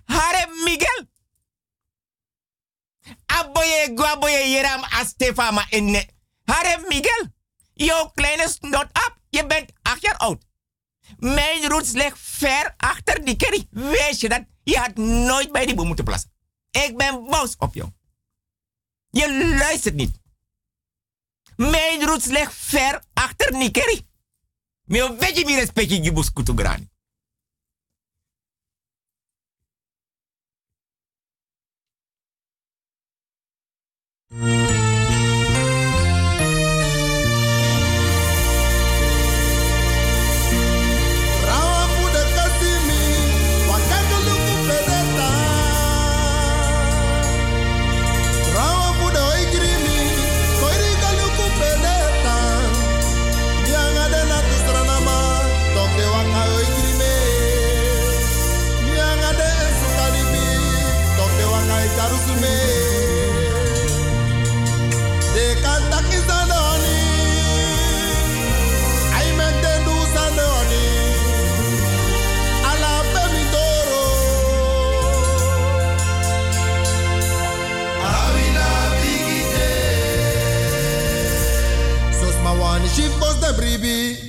Hare Miguel. Aboye guaboye yeram astefa ma enne. Hare Miguel. Jouw kleine snot up. Je bent acht jaar oud. Mijn roots ligt ver achter die kerry. Weet je dat? Je had nooit bij die boom moeten plassen. Ik ben boos op jou. Je luistert niet. Mijn roots ligt ver achter die kerry. Maar weet je wie respect je bus kutugrani? Música Baby.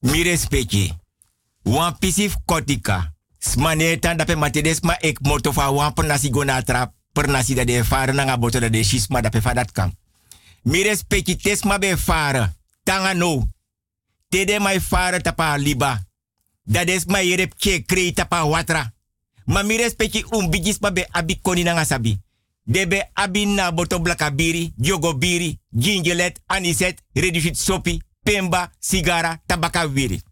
mi respecti. Wan pisif kotika. Smane tan dape ek moto fa wan per nasi trap. Per de fare nanga boto da de shisma dape fa dat kan. Mi tesma be fara. Tanga no. Tede mai tapa liba. Dadesma is ma yerep tapa watra. Ma mi un bigis ma be abi koni nanga sabi. Debe abi na boto blakabiri, jogobiri, gingelet, aniset, reducit sopi pemba, sigara, tabaka wiri.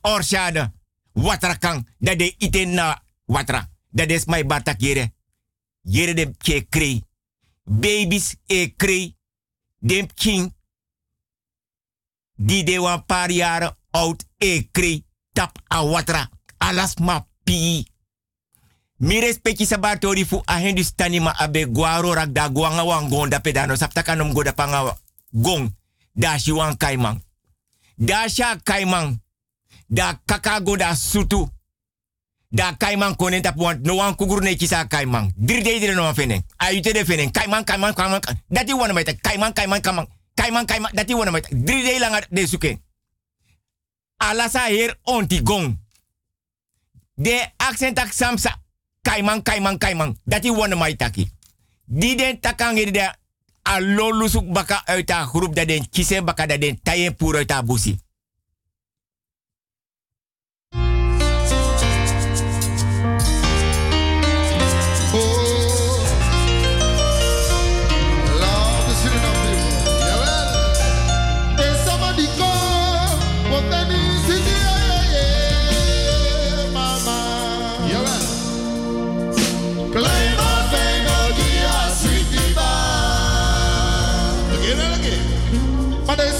Orshade, watra kang, dat de iten na watra. Dat is mijn batak jere. Jere de ke kree. Babies e kree. Dem king. Die de pariar paar oud e kree. Tap a watra. Alas ma pi Mi respecti sabatori fu a hindustani ma abe guaro rak da guanga wangon da pedano saptakanom goda panga gong. Da shiwan kaiman. Da sha kaiman. Da kakago da sutu. Da kaiman konen tapu want no wan kugur ne kisa kaiman. Dirde dire no fenen. Ayute ah, de fenen. Kaiman kaiman kaiman. dati i wanna. Kaiman kaiman kaiman. Kaiman kaiman. dati i wanna maita. Dirde langa de suke. Alasa her ontigong. De accent tak samsa. Kaiman kaiman kaiman. Dat i wanna maitaki. Diden takang de alolu suk baka uit haar groep dat den kise baka dat den pur uit haar. Maar er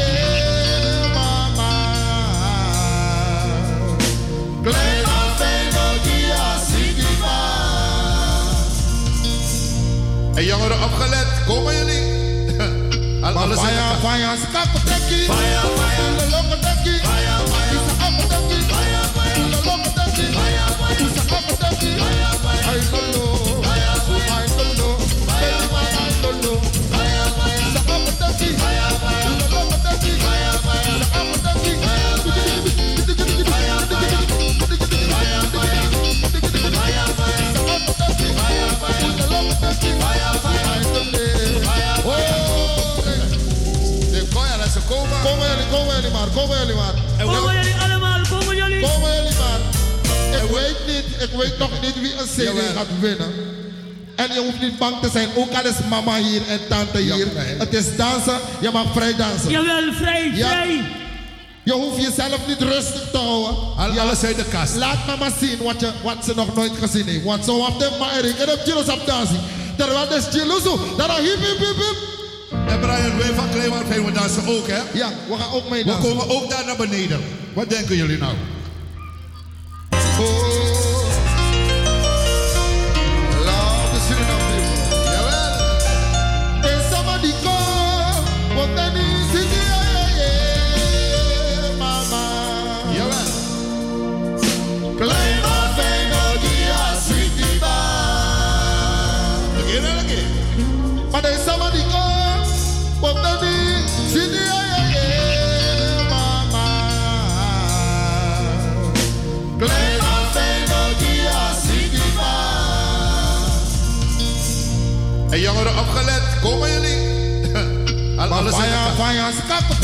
air, mama. Klein maar fijn, oh, die ba. En jongeren opgelet, komen jullie? Al- Alles in elkaar. fire. Fire, komen jullie maar, komen jullie allemaal, komen jullie. Komen jullie maar. Ik weet niet, ik weet nog niet wie een CD gaat winnen. En je hoeft niet bang te zijn, ook al is mama hier en tante hier. Het is dansen, je mag vrij dansen. Jawel, vrij, Ja. vrij. Je hoeft jezelf niet rustig te houden. Al- alles uit de kast. Laat mama zien wat, je, wat ze nog nooit gezien heeft. Want zo op de maar Erik en op Jilos op dansen. Terwijl de Jilos er hip hip hip hip. En Brian, wij van Kleeman Veen, we dansen ook, hè? Ja, we gaan ook mee We dansen. komen ook daar naar beneden. Wat denken jullie nou? Love elkaar.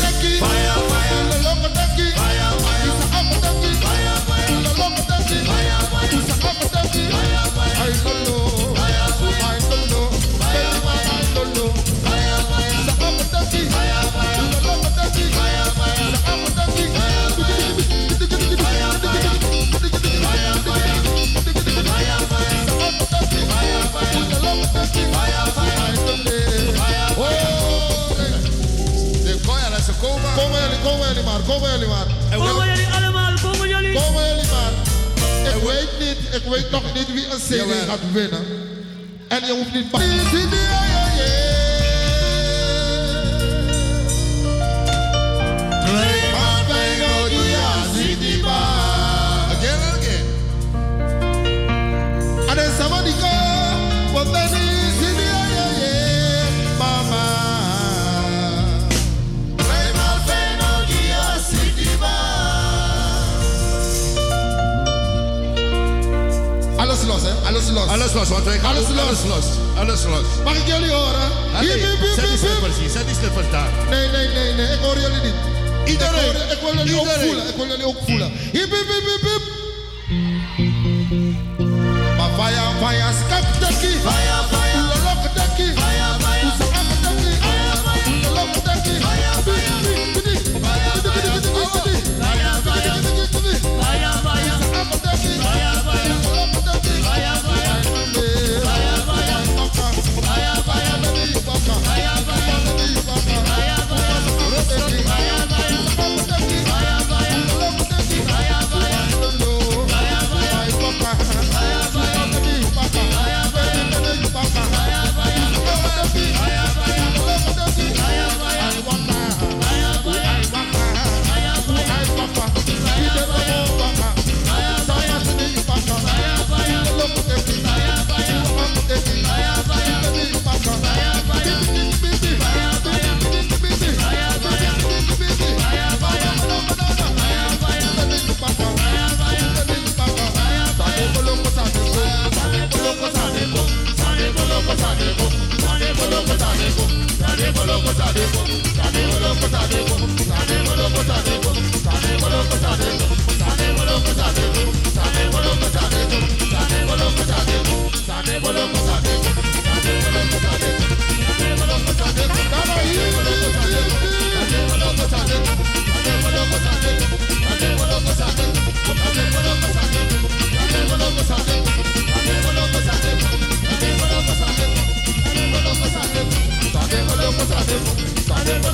Weet nog niet wie een CD gaat winnen. En je hoeft niet Alles los. Want wij gaan Alles los. alles los. Alles los. Mag ik jullie horen? Hiep, Zet die slippers hier, zet die slippers daar. Nee, nee, nee, nee, ik hoor jullie niet. Iedereen. Ik, wil jullie ook voelen. Ik wil jullie ook voelen. Hiep, hiep, hiep, hiep, hiep. Maar fire, fire, skakdekkie. Fire, fire. Luister,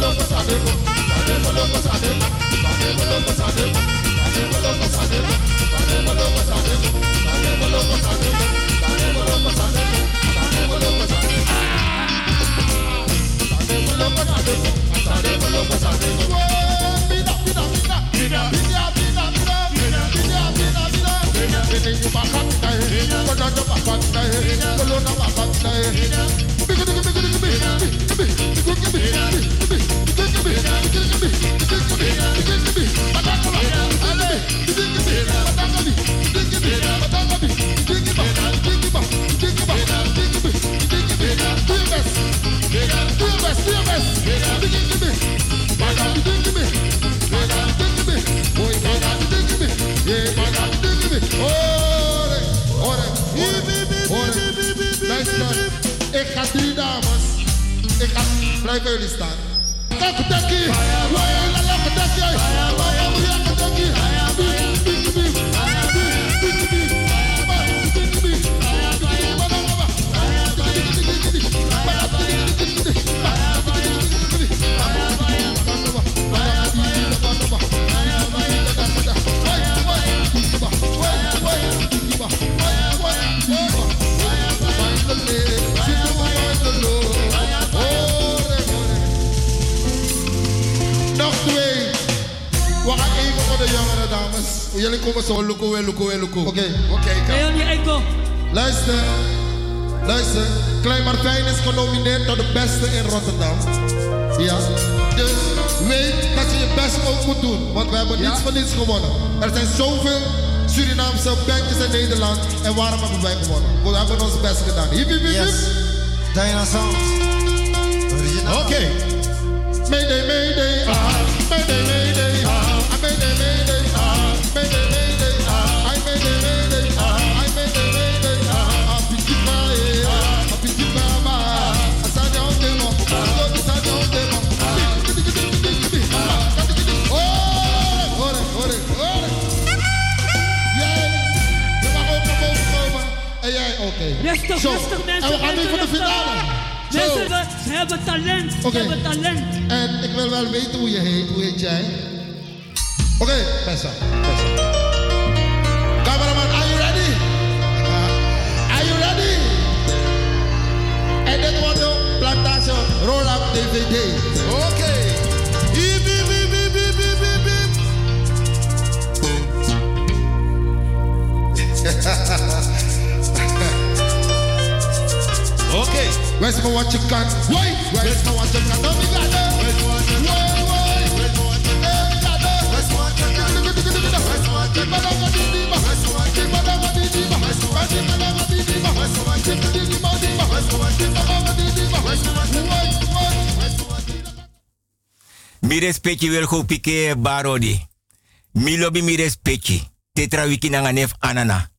ga blijven jullie staan. Kakutaki, waya Jullie komen zo. Luko, luko, luko. Oké, oké. Luister. Luister. Klein Martijn is genomineerd tot de beste in Rotterdam. Ja. Dus weet dat je je best ook moet doen. Want we hebben niets van niets gewonnen. Er zijn zoveel Surinaamse bandjes in Nederland. En waarom hebben wij gewonnen? We hebben ons best gedaan. Hip, hip, hip, hip. Diana Sound. Oké. Mayday, mayday, ah. Rustig, Zo. rustig mensen. En we gaan nu voor de finale. Mensen, hebben- ze hebben talent. Oké. hebben talent. En ik wil wel weten hoe je heet. Hoe heet jij? Oké, Bessa. Bessa. Cameraman, are you ready? Are you ready? En dit wordt de plantage roll-up DVD. Oké. Hiep, hiep, hiep, hiep, Where's my watch cat? Why? Where's my watch? Don't be glad. Mi respecti wel go pike barodi. Mi lobby mi respecti. Tetra wiki nanganef anana.